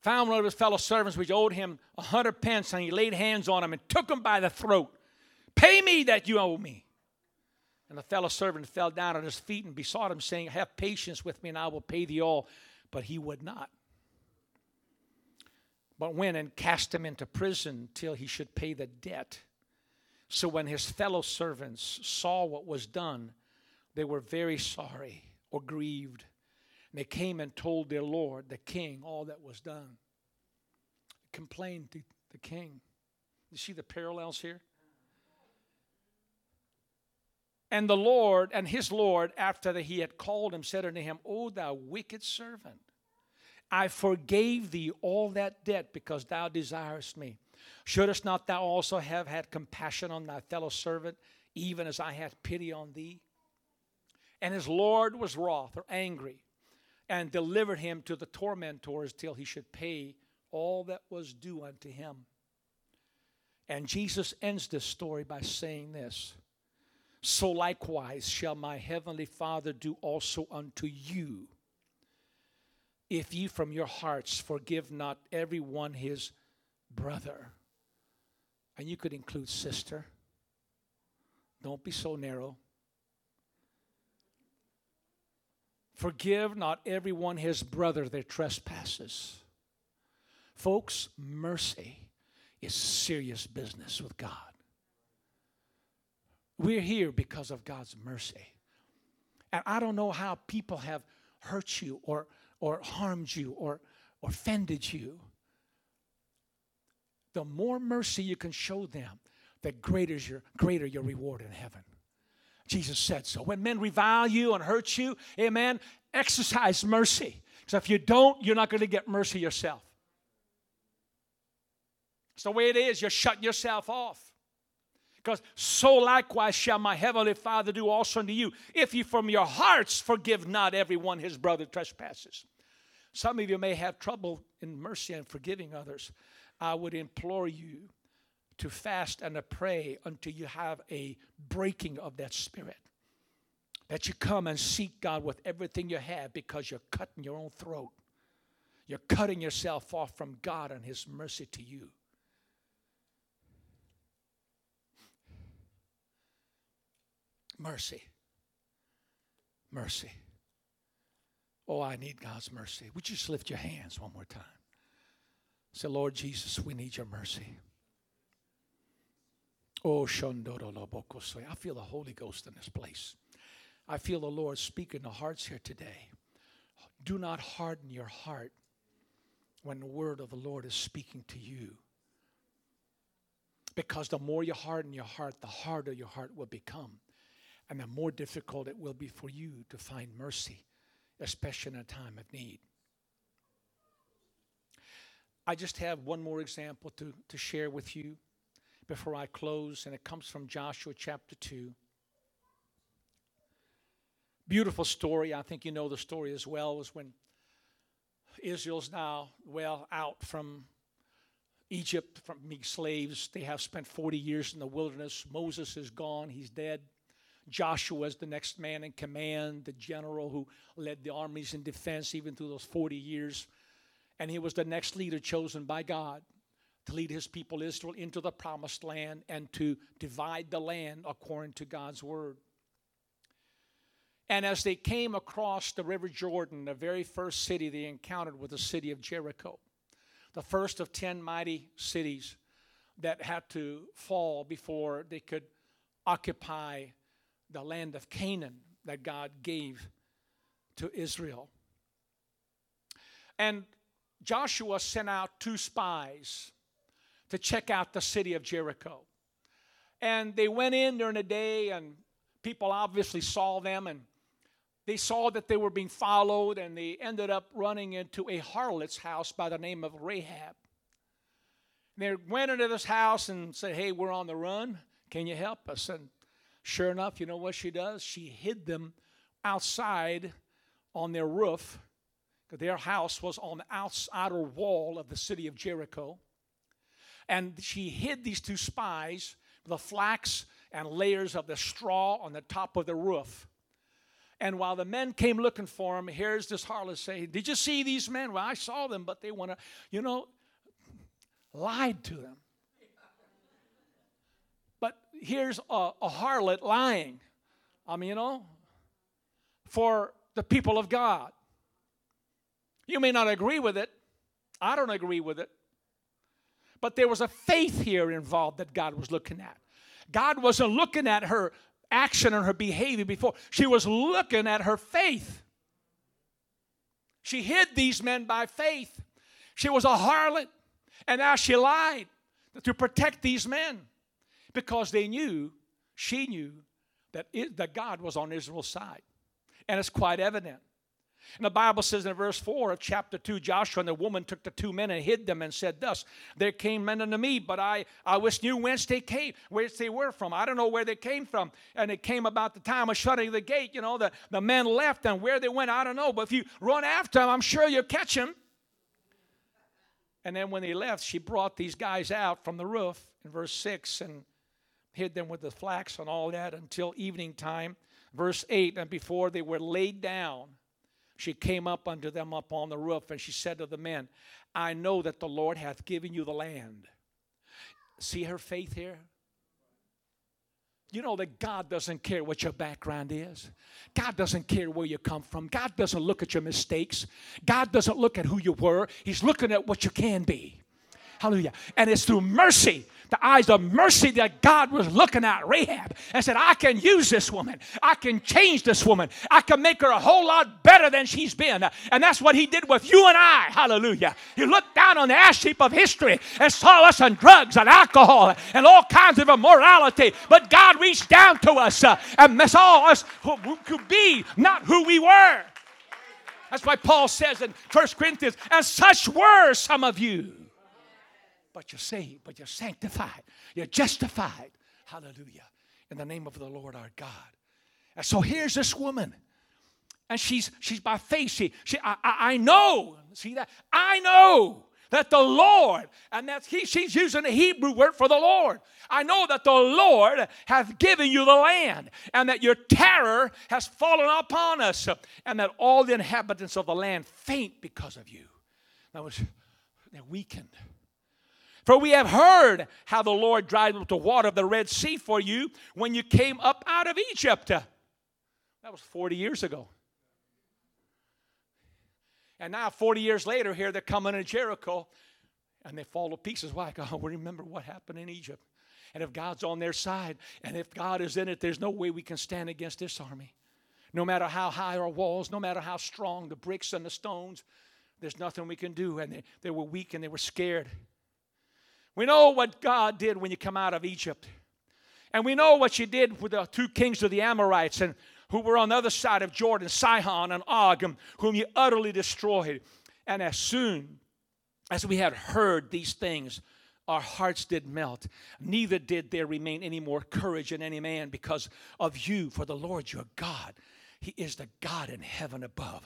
Found one of his fellow servants which owed him a hundred pence, and he laid hands on him and took him by the throat. Pay me that you owe me. And the fellow servant fell down at his feet and besought him, saying, Have patience with me, and I will pay thee all. But he would not. But went and cast him into prison till he should pay the debt. So when his fellow servants saw what was done, they were very sorry or grieved. And they came and told their Lord, the king, all that was done. Complained to the king. You see the parallels here? And the Lord and his Lord, after that he had called him, said unto him, O thou wicked servant, I forgave thee all that debt because thou desirest me. Shouldest not thou also have had compassion on thy fellow servant, even as I had pity on thee? And his Lord was wroth or angry, and delivered him to the tormentors till he should pay all that was due unto him. And Jesus ends this story by saying this so likewise shall my heavenly Father do also unto you, if ye from your hearts forgive not every one his brother. And you could include sister. Don't be so narrow. Forgive not everyone his brother their trespasses. Folks, mercy is serious business with God. We're here because of God's mercy. And I don't know how people have hurt you or, or harmed you or, offended you. The more mercy you can show them, the greater is your, greater your reward in heaven. Jesus said so. When men revile you and hurt you, amen, exercise mercy. Because if you don't, you're not going to get mercy yourself. It's the way it is. You're shutting yourself off. Because so likewise shall my heavenly Father do also unto you, if you from your hearts forgive not everyone his brother trespasses. Some of you may have trouble in mercy and forgiving others. I would implore you to fast and to pray until you have a breaking of that spirit. That you come and seek God with everything you have because you're cutting your own throat. You're cutting yourself off from God and His mercy to you. Mercy. Mercy. Oh, I need God's mercy. Would you just lift your hands one more time? Say, Lord Jesus, we need your mercy. Oh, I feel the Holy Ghost in this place. I feel the Lord speaking to hearts here today. Do not harden your heart when the word of the Lord is speaking to you. Because the more you harden your heart, the harder your heart will become. And the more difficult it will be for you to find mercy, especially in a time of need. I just have one more example to, to share with you before I close, and it comes from Joshua chapter 2. Beautiful story. I think you know the story as well. Was when Israel's now well out from Egypt, from being slaves. They have spent 40 years in the wilderness. Moses is gone, he's dead. Joshua is the next man in command, the general who led the armies in defense even through those 40 years. And he was the next leader chosen by God to lead his people Israel into the promised land and to divide the land according to God's word. And as they came across the River Jordan, the very first city they encountered was the city of Jericho, the first of 10 mighty cities that had to fall before they could occupy the land of Canaan that God gave to Israel. And Joshua sent out two spies to check out the city of Jericho. And they went in during the day, and people obviously saw them, and they saw that they were being followed, and they ended up running into a harlot's house by the name of Rahab. They went into this house and said, Hey, we're on the run. Can you help us? And sure enough, you know what she does? She hid them outside on their roof. Their house was on the outer wall of the city of Jericho. And she hid these two spies, the flax and layers of the straw on the top of the roof. And while the men came looking for him, here's this harlot saying, Did you see these men? Well, I saw them, but they want to, you know, lied to them. Here's a, a harlot lying. I mean, you know, for the people of God. You may not agree with it. I don't agree with it. But there was a faith here involved that God was looking at. God wasn't looking at her action and her behavior before, she was looking at her faith. She hid these men by faith. She was a harlot, and now she lied to protect these men because they knew, she knew, that, it, that God was on Israel's side. And it's quite evident. And the Bible says in verse 4 of chapter 2 Joshua and the woman took the two men and hid them and said, Thus, there came men unto me, but I, I wish knew whence they came, where they were from. I don't know where they came from. And it came about the time of shutting the gate. You know, the, the men left and where they went, I don't know. But if you run after them, I'm sure you'll catch them. And then when they left, she brought these guys out from the roof in verse 6 and hid them with the flax and all that until evening time. Verse 8, and before they were laid down, she came up unto them up on the roof, and she said to the men, I know that the Lord hath given you the land. See her faith here? You know that God doesn't care what your background is. God doesn't care where you come from. God doesn't look at your mistakes. God doesn't look at who you were. He's looking at what you can be. Hallelujah. And it's through mercy the eyes of mercy that God was looking at Rahab and said, I can use this woman. I can change this woman. I can make her a whole lot better than she's been. And that's what he did with you and I. Hallelujah. He looked down on the ash heap of history and saw us on drugs and alcohol and all kinds of immorality. But God reached down to us uh, and saw us who, who could be not who we were. That's why Paul says in 1 Corinthians, and such were some of you but you're saved, but you're sanctified, you're justified. Hallelujah. In the name of the Lord our God. And so here's this woman. And she's she's by faith. She, she I, I know, see that? I know that the Lord, and that's he, she's using the Hebrew word for the Lord. I know that the Lord hath given you the land, and that your terror has fallen upon us, and that all the inhabitants of the land faint because of you. That was they're weakened. For we have heard how the Lord dried up the water of the Red Sea for you when you came up out of Egypt. That was 40 years ago. And now, 40 years later, here they're coming to Jericho and they fall to pieces. Why? God, we remember what happened in Egypt. And if God's on their side and if God is in it, there's no way we can stand against this army. No matter how high our walls, no matter how strong the bricks and the stones, there's nothing we can do. And they, they were weak and they were scared. We know what God did when you come out of Egypt. And we know what you did with the two kings of the Amorites and who were on the other side of Jordan, Sihon and Og, whom you utterly destroyed. And as soon as we had heard these things, our hearts did melt. Neither did there remain any more courage in any man because of you, for the Lord your God. He is the God in heaven above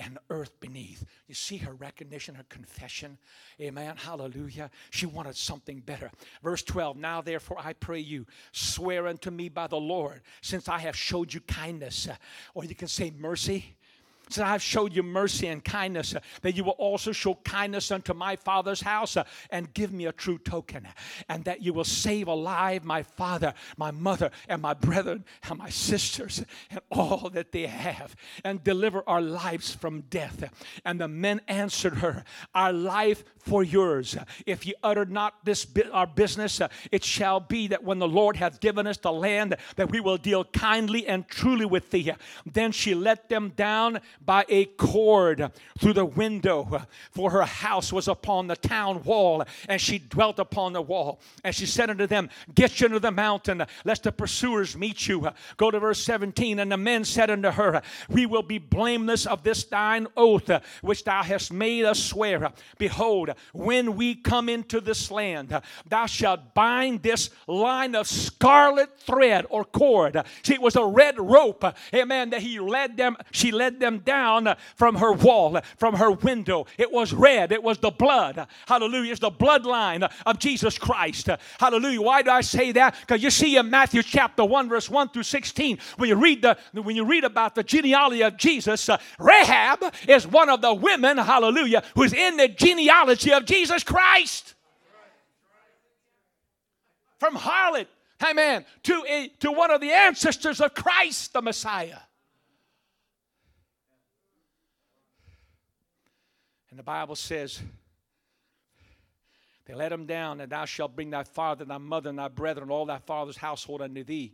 and earth beneath. You see her recognition, her confession. Amen. Hallelujah. She wanted something better. Verse 12 Now therefore I pray you, swear unto me by the Lord, since I have showed you kindness. Or you can say mercy since I've showed you mercy and kindness, uh, that you will also show kindness unto my father's house uh, and give me a true token, and that you will save alive my father, my mother, and my brethren, and my sisters, and all that they have, and deliver our lives from death. And the men answered her, Our life for yours. If ye utter not this our business, uh, it shall be that when the Lord hath given us the land, that we will deal kindly and truly with thee. Then she let them down by a cord through the window, for her house was upon the town wall, and she dwelt upon the wall. And she said unto them, Get you into the mountain, lest the pursuers meet you. Go to verse 17. And the men said unto her, We will be blameless of this thine oath, which thou hast made us swear. Behold, when we come into this land, thou shalt bind this line of scarlet thread or cord. See, it was a red rope, amen, that he led them, she led them down from her wall, from her window. It was red, it was the blood. Hallelujah. It's the bloodline of Jesus Christ. Hallelujah. Why do I say that? Because you see in Matthew chapter 1, verse 1 through 16, when you read the when you read about the genealogy of Jesus, uh, Rahab is one of the women, hallelujah, who's in the genealogy of Jesus Christ. From harlot, amen, to, a, to one of the ancestors of Christ, the Messiah. And the Bible says, they let him down, and thou shalt bring thy father, thy mother, and thy brethren, all thy father's household unto thee.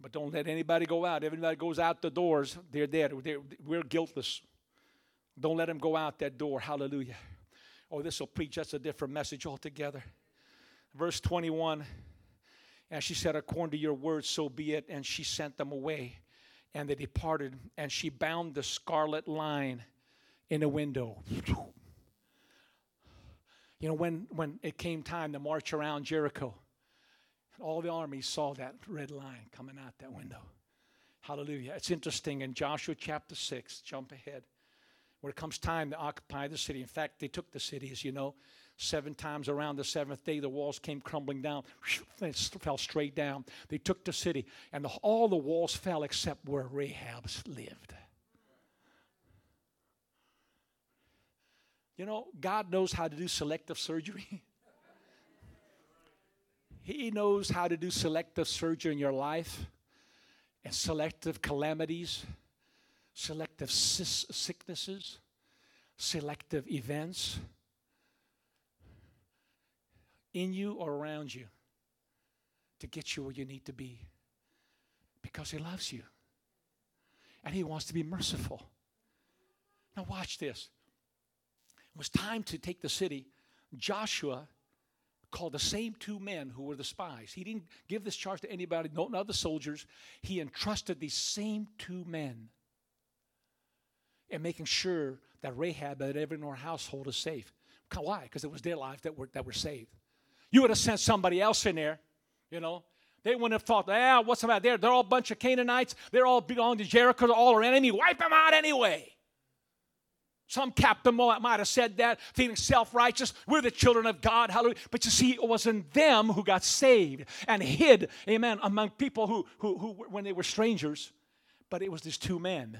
But don't let anybody go out. Everybody goes out the doors, they're dead. They're, we're guiltless. Don't let them go out that door. Hallelujah. Oh, this will preach. That's a different message altogether. Verse 21 And she said, According to your words, so be it. And she sent them away. And they departed. And she bound the scarlet line in a window. You know, when, when it came time to march around Jericho, all the armies saw that red line coming out that window. Hallelujah. It's interesting in Joshua chapter 6, jump ahead, when it comes time to occupy the city. In fact, they took the city, as you know, seven times around the seventh day, the walls came crumbling down. They fell straight down. They took the city, and the, all the walls fell except where Rahab lived. You know, God knows how to do selective surgery. he knows how to do selective surgery in your life and selective calamities, selective sicknesses, selective events in you or around you to get you where you need to be because He loves you and He wants to be merciful. Now, watch this. It was time to take the city. Joshua called the same two men who were the spies. He didn't give this charge to anybody, no other soldiers. He entrusted these same two men and making sure that Rahab and everyone in her household is safe. Why? Because it was their lives that were, that were saved. You would have sent somebody else in there, you know. They wouldn't have thought, ah, what's about there? They're all a bunch of Canaanites. They're all belong to Jericho. They're all our enemy. Wipe them out anyway. Some captain might have said that, feeling self righteous. We're the children of God. Hallelujah. But you see, it wasn't them who got saved and hid, amen, among people who, who, who when they were strangers, but it was these two men.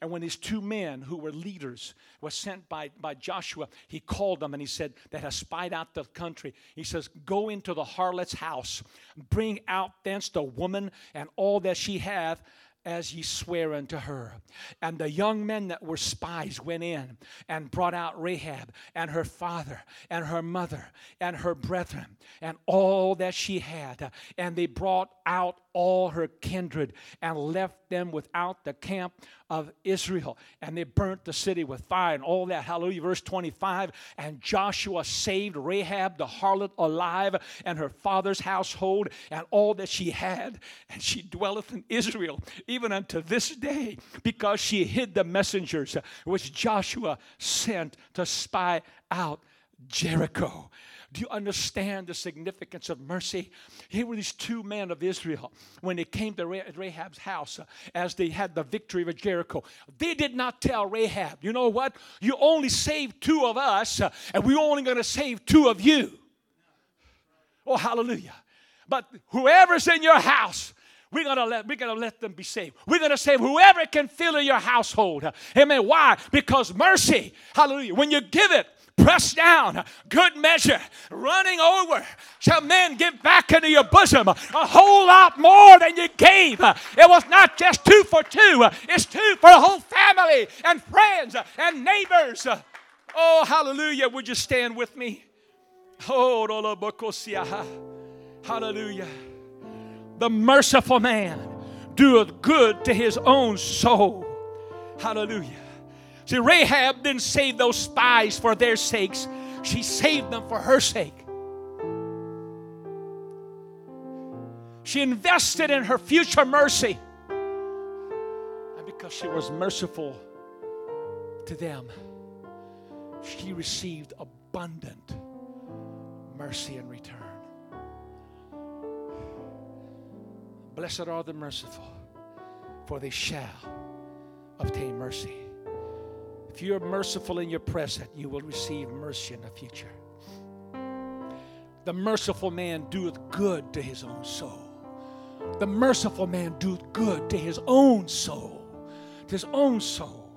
And when these two men who were leaders were sent by, by Joshua, he called them and he said, that has spied out the country. He says, Go into the harlot's house, bring out thence the woman and all that she hath, as ye swear unto her. And the young men that were spies went in and brought out Rahab and her father and her mother and her brethren and all that she had. And they brought out all her kindred and left them without the camp of Israel. And they burnt the city with fire and all that. Hallelujah. Verse 25. And Joshua saved Rahab the harlot alive and her father's household and all that she had. And she dwelleth in Israel even unto this day because she hid the messengers which Joshua sent to spy out Jericho. Do you understand the significance of mercy? Here were these two men of Israel when they came to Rahab's house uh, as they had the victory of Jericho. They did not tell Rahab, you know what? You only saved two of us, uh, and we're only going to save two of you. Oh, hallelujah. But whoever's in your house, we're gonna let we're gonna let them be saved. We're gonna save whoever can fill in your household. Amen. Why? Because mercy, hallelujah. When you give it, pressed down, good measure, running over, shall men give back into your bosom a whole lot more than you gave. It was not just two for two, it's two for the whole family and friends and neighbors. Oh, hallelujah. Would you stand with me? Oh, hallelujah. The merciful man doeth good to his own soul. Hallelujah. See, Rahab didn't save those spies for their sakes, she saved them for her sake. She invested in her future mercy. And because she was merciful to them, she received abundant mercy in return. Blessed are the merciful, for they shall obtain mercy. If you are merciful in your present, you will receive mercy in the future. The merciful man doeth good to his own soul. The merciful man doeth good to his own soul. To his own soul.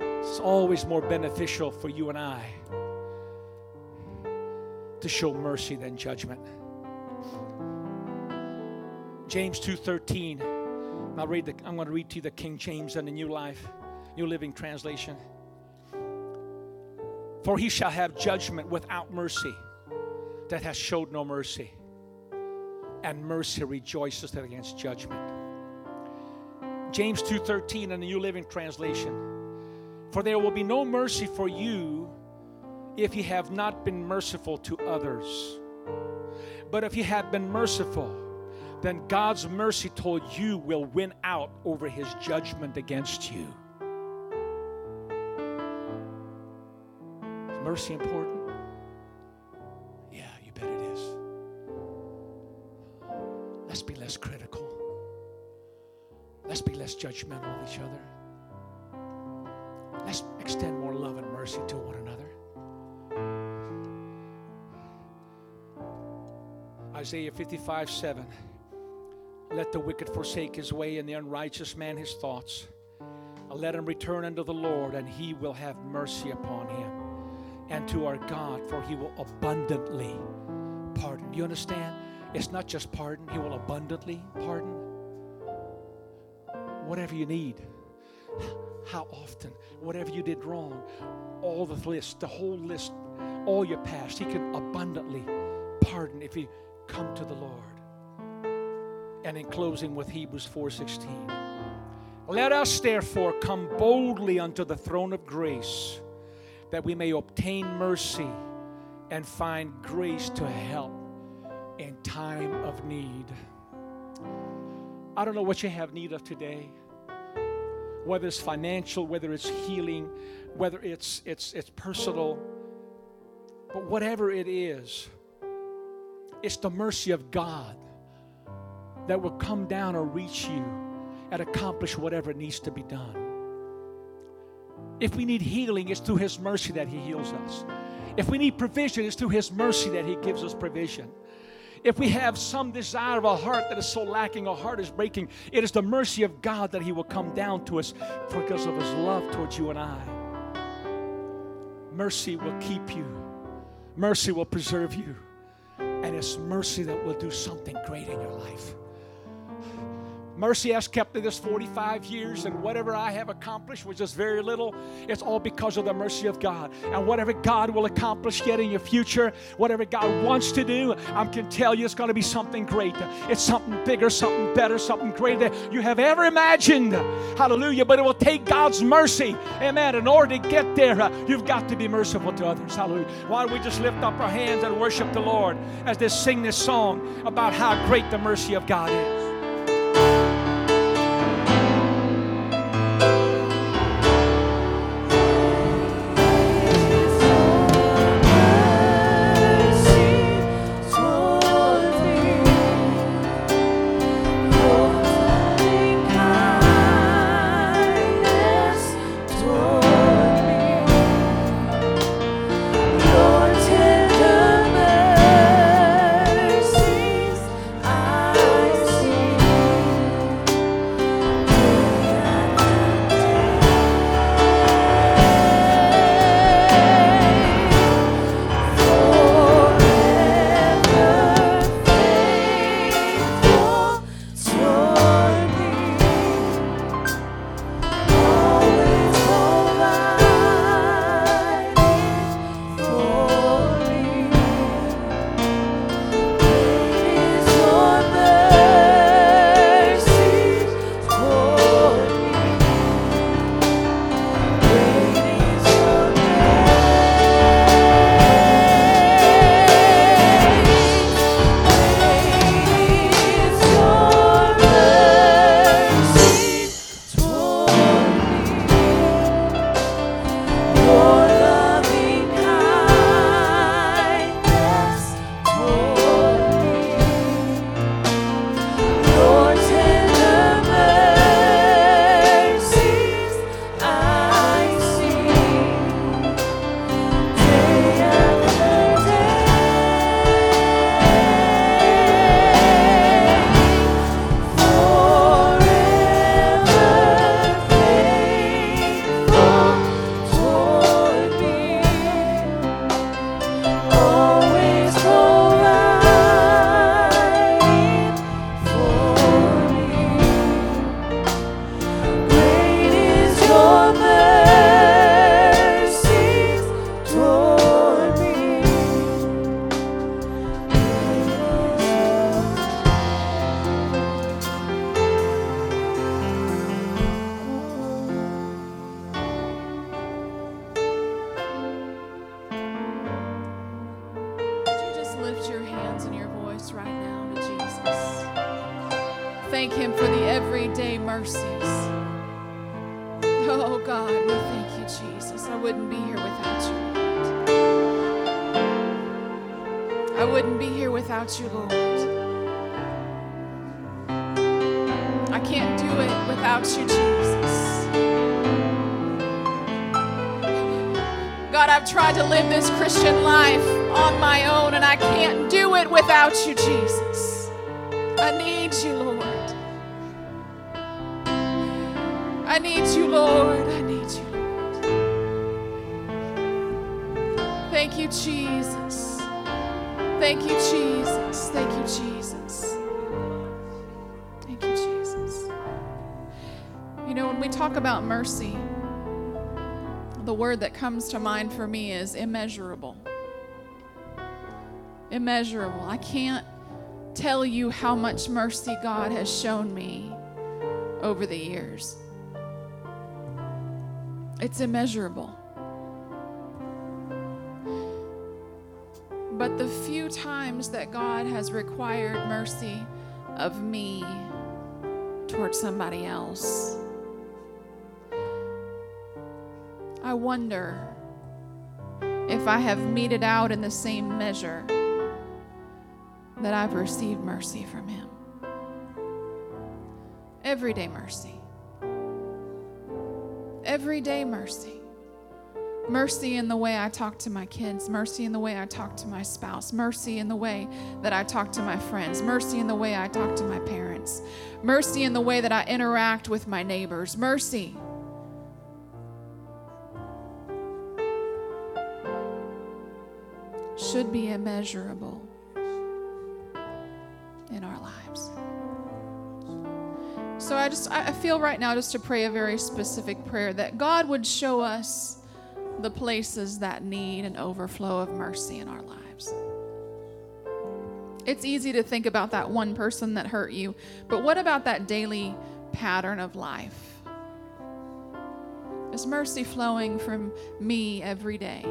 It's always more beneficial for you and I to show mercy than judgment. James 2:13 Um, I'll read the, I'm going to read to you the King James and the New Life, New Living Translation. For he shall have judgment without mercy that has showed no mercy, and mercy rejoices against judgment. James 2:13 in the New Living Translation. For there will be no mercy for you if you have not been merciful to others. But if you have been merciful, then God's mercy toward you will win out over his judgment against you. Is mercy important? Yeah, you bet it is. Let's be less critical. Let's be less judgmental of each other. Let's extend more love and mercy to one another. Isaiah 55 7. Let the wicked forsake his way and the unrighteous man his thoughts. let him return unto the Lord, and he will have mercy upon him, and to our God, for he will abundantly pardon. You understand? It's not just pardon, he will abundantly pardon. Whatever you need, how often, whatever you did wrong, all the list, the whole list, all your past, he can abundantly pardon if you come to the Lord. And in closing with Hebrews 4:16. Let us therefore come boldly unto the throne of grace that we may obtain mercy and find grace to help in time of need. I don't know what you have need of today. Whether it's financial, whether it's healing, whether it's it's it's personal, but whatever it is, it's the mercy of God that will come down or reach you and accomplish whatever needs to be done. If we need healing, it's through His mercy that He heals us. If we need provision, it's through His mercy that He gives us provision. If we have some desire of our heart that is so lacking, our heart is breaking, it is the mercy of God that He will come down to us because of His love towards you and I. Mercy will keep you, mercy will preserve you, and it's mercy that will do something great in your life. Mercy has kept me this 45 years, and whatever I have accomplished, which is very little, it's all because of the mercy of God. And whatever God will accomplish yet in your future, whatever God wants to do, I can tell you it's going to be something great. It's something bigger, something better, something greater than you have ever imagined. Hallelujah. But it will take God's mercy, amen. In order to get there, you've got to be merciful to others. Hallelujah. Why don't we just lift up our hands and worship the Lord as they sing this song about how great the mercy of God is? Comes to mind for me is immeasurable. Immeasurable. I can't tell you how much mercy God has shown me over the years. It's immeasurable. But the few times that God has required mercy of me towards somebody else, I wonder if I have meted out in the same measure that I've received mercy from Him. Everyday mercy. Everyday mercy. Mercy in the way I talk to my kids, mercy in the way I talk to my spouse, mercy in the way that I talk to my friends, mercy in the way I talk to my parents, mercy in the way that I interact with my neighbors, mercy. Should be immeasurable in our lives. So I just I feel right now just to pray a very specific prayer that God would show us the places that need an overflow of mercy in our lives. It's easy to think about that one person that hurt you, but what about that daily pattern of life? Is mercy flowing from me every day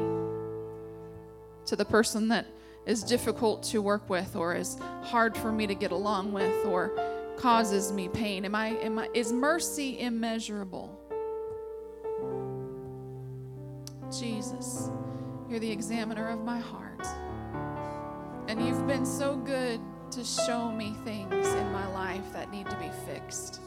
to the person that is difficult to work with or is hard for me to get along with or causes me pain? Am I, am I, is mercy immeasurable? Jesus, you're the examiner of my heart. And you've been so good to show me things in my life that need to be fixed.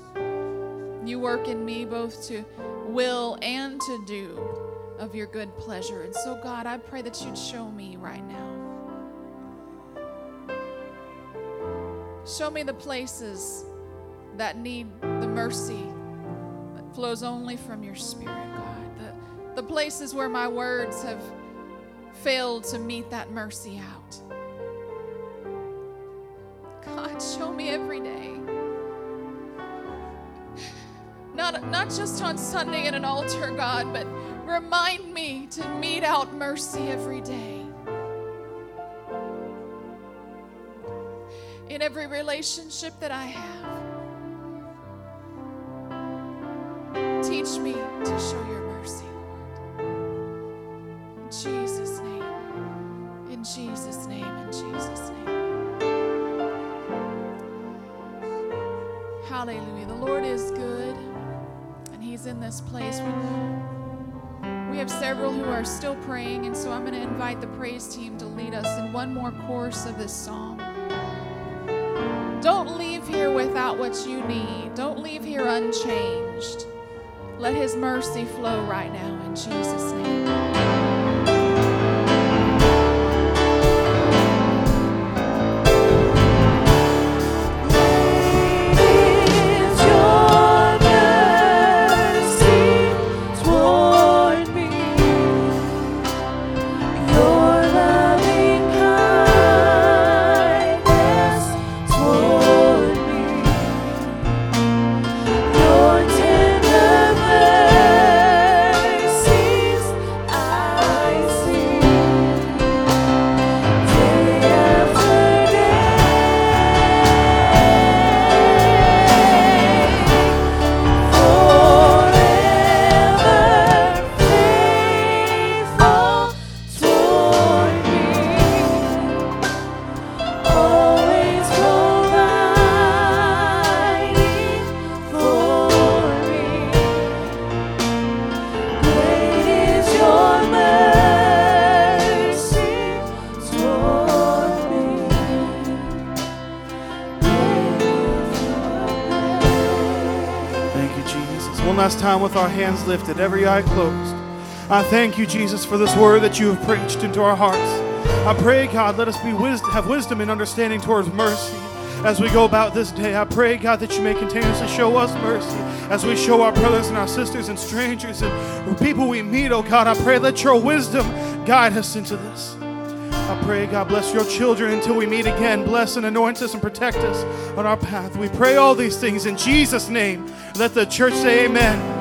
You work in me both to will and to do of your good pleasure. And so, God, I pray that you'd show me right now. Show me the places that need the mercy that flows only from your Spirit, God. The, the places where my words have failed to mete that mercy out. God, show me every day. Not, not just on Sunday at an altar, God, but remind me to mete out mercy every day. In every relationship that I have. Teach me to show your mercy, Lord. In Jesus' name. In Jesus' name. In Jesus' name. Hallelujah. The Lord is good, and He's in this place. We, have several who are still praying, and so I'm going to invite the praise team to lead us in one more course of this song. Don't leave here without what you need. Don't leave here unchanged. Let His mercy flow right now in Jesus' name. Time with our hands lifted, every eye closed. I thank you, Jesus, for this word that you have preached into our hearts. I pray, God, let us be have wisdom and understanding towards mercy. as we go about this day. I pray, God, that you may continuously show us mercy as we show our brothers and our sisters and strangers and people we meet, oh God. I pray that your wisdom guide us into this. I pray, God, bless your children until we meet again. Bless and anoint us and protect us on our path. We pray all these things in Jesus' name. Let the church say amen.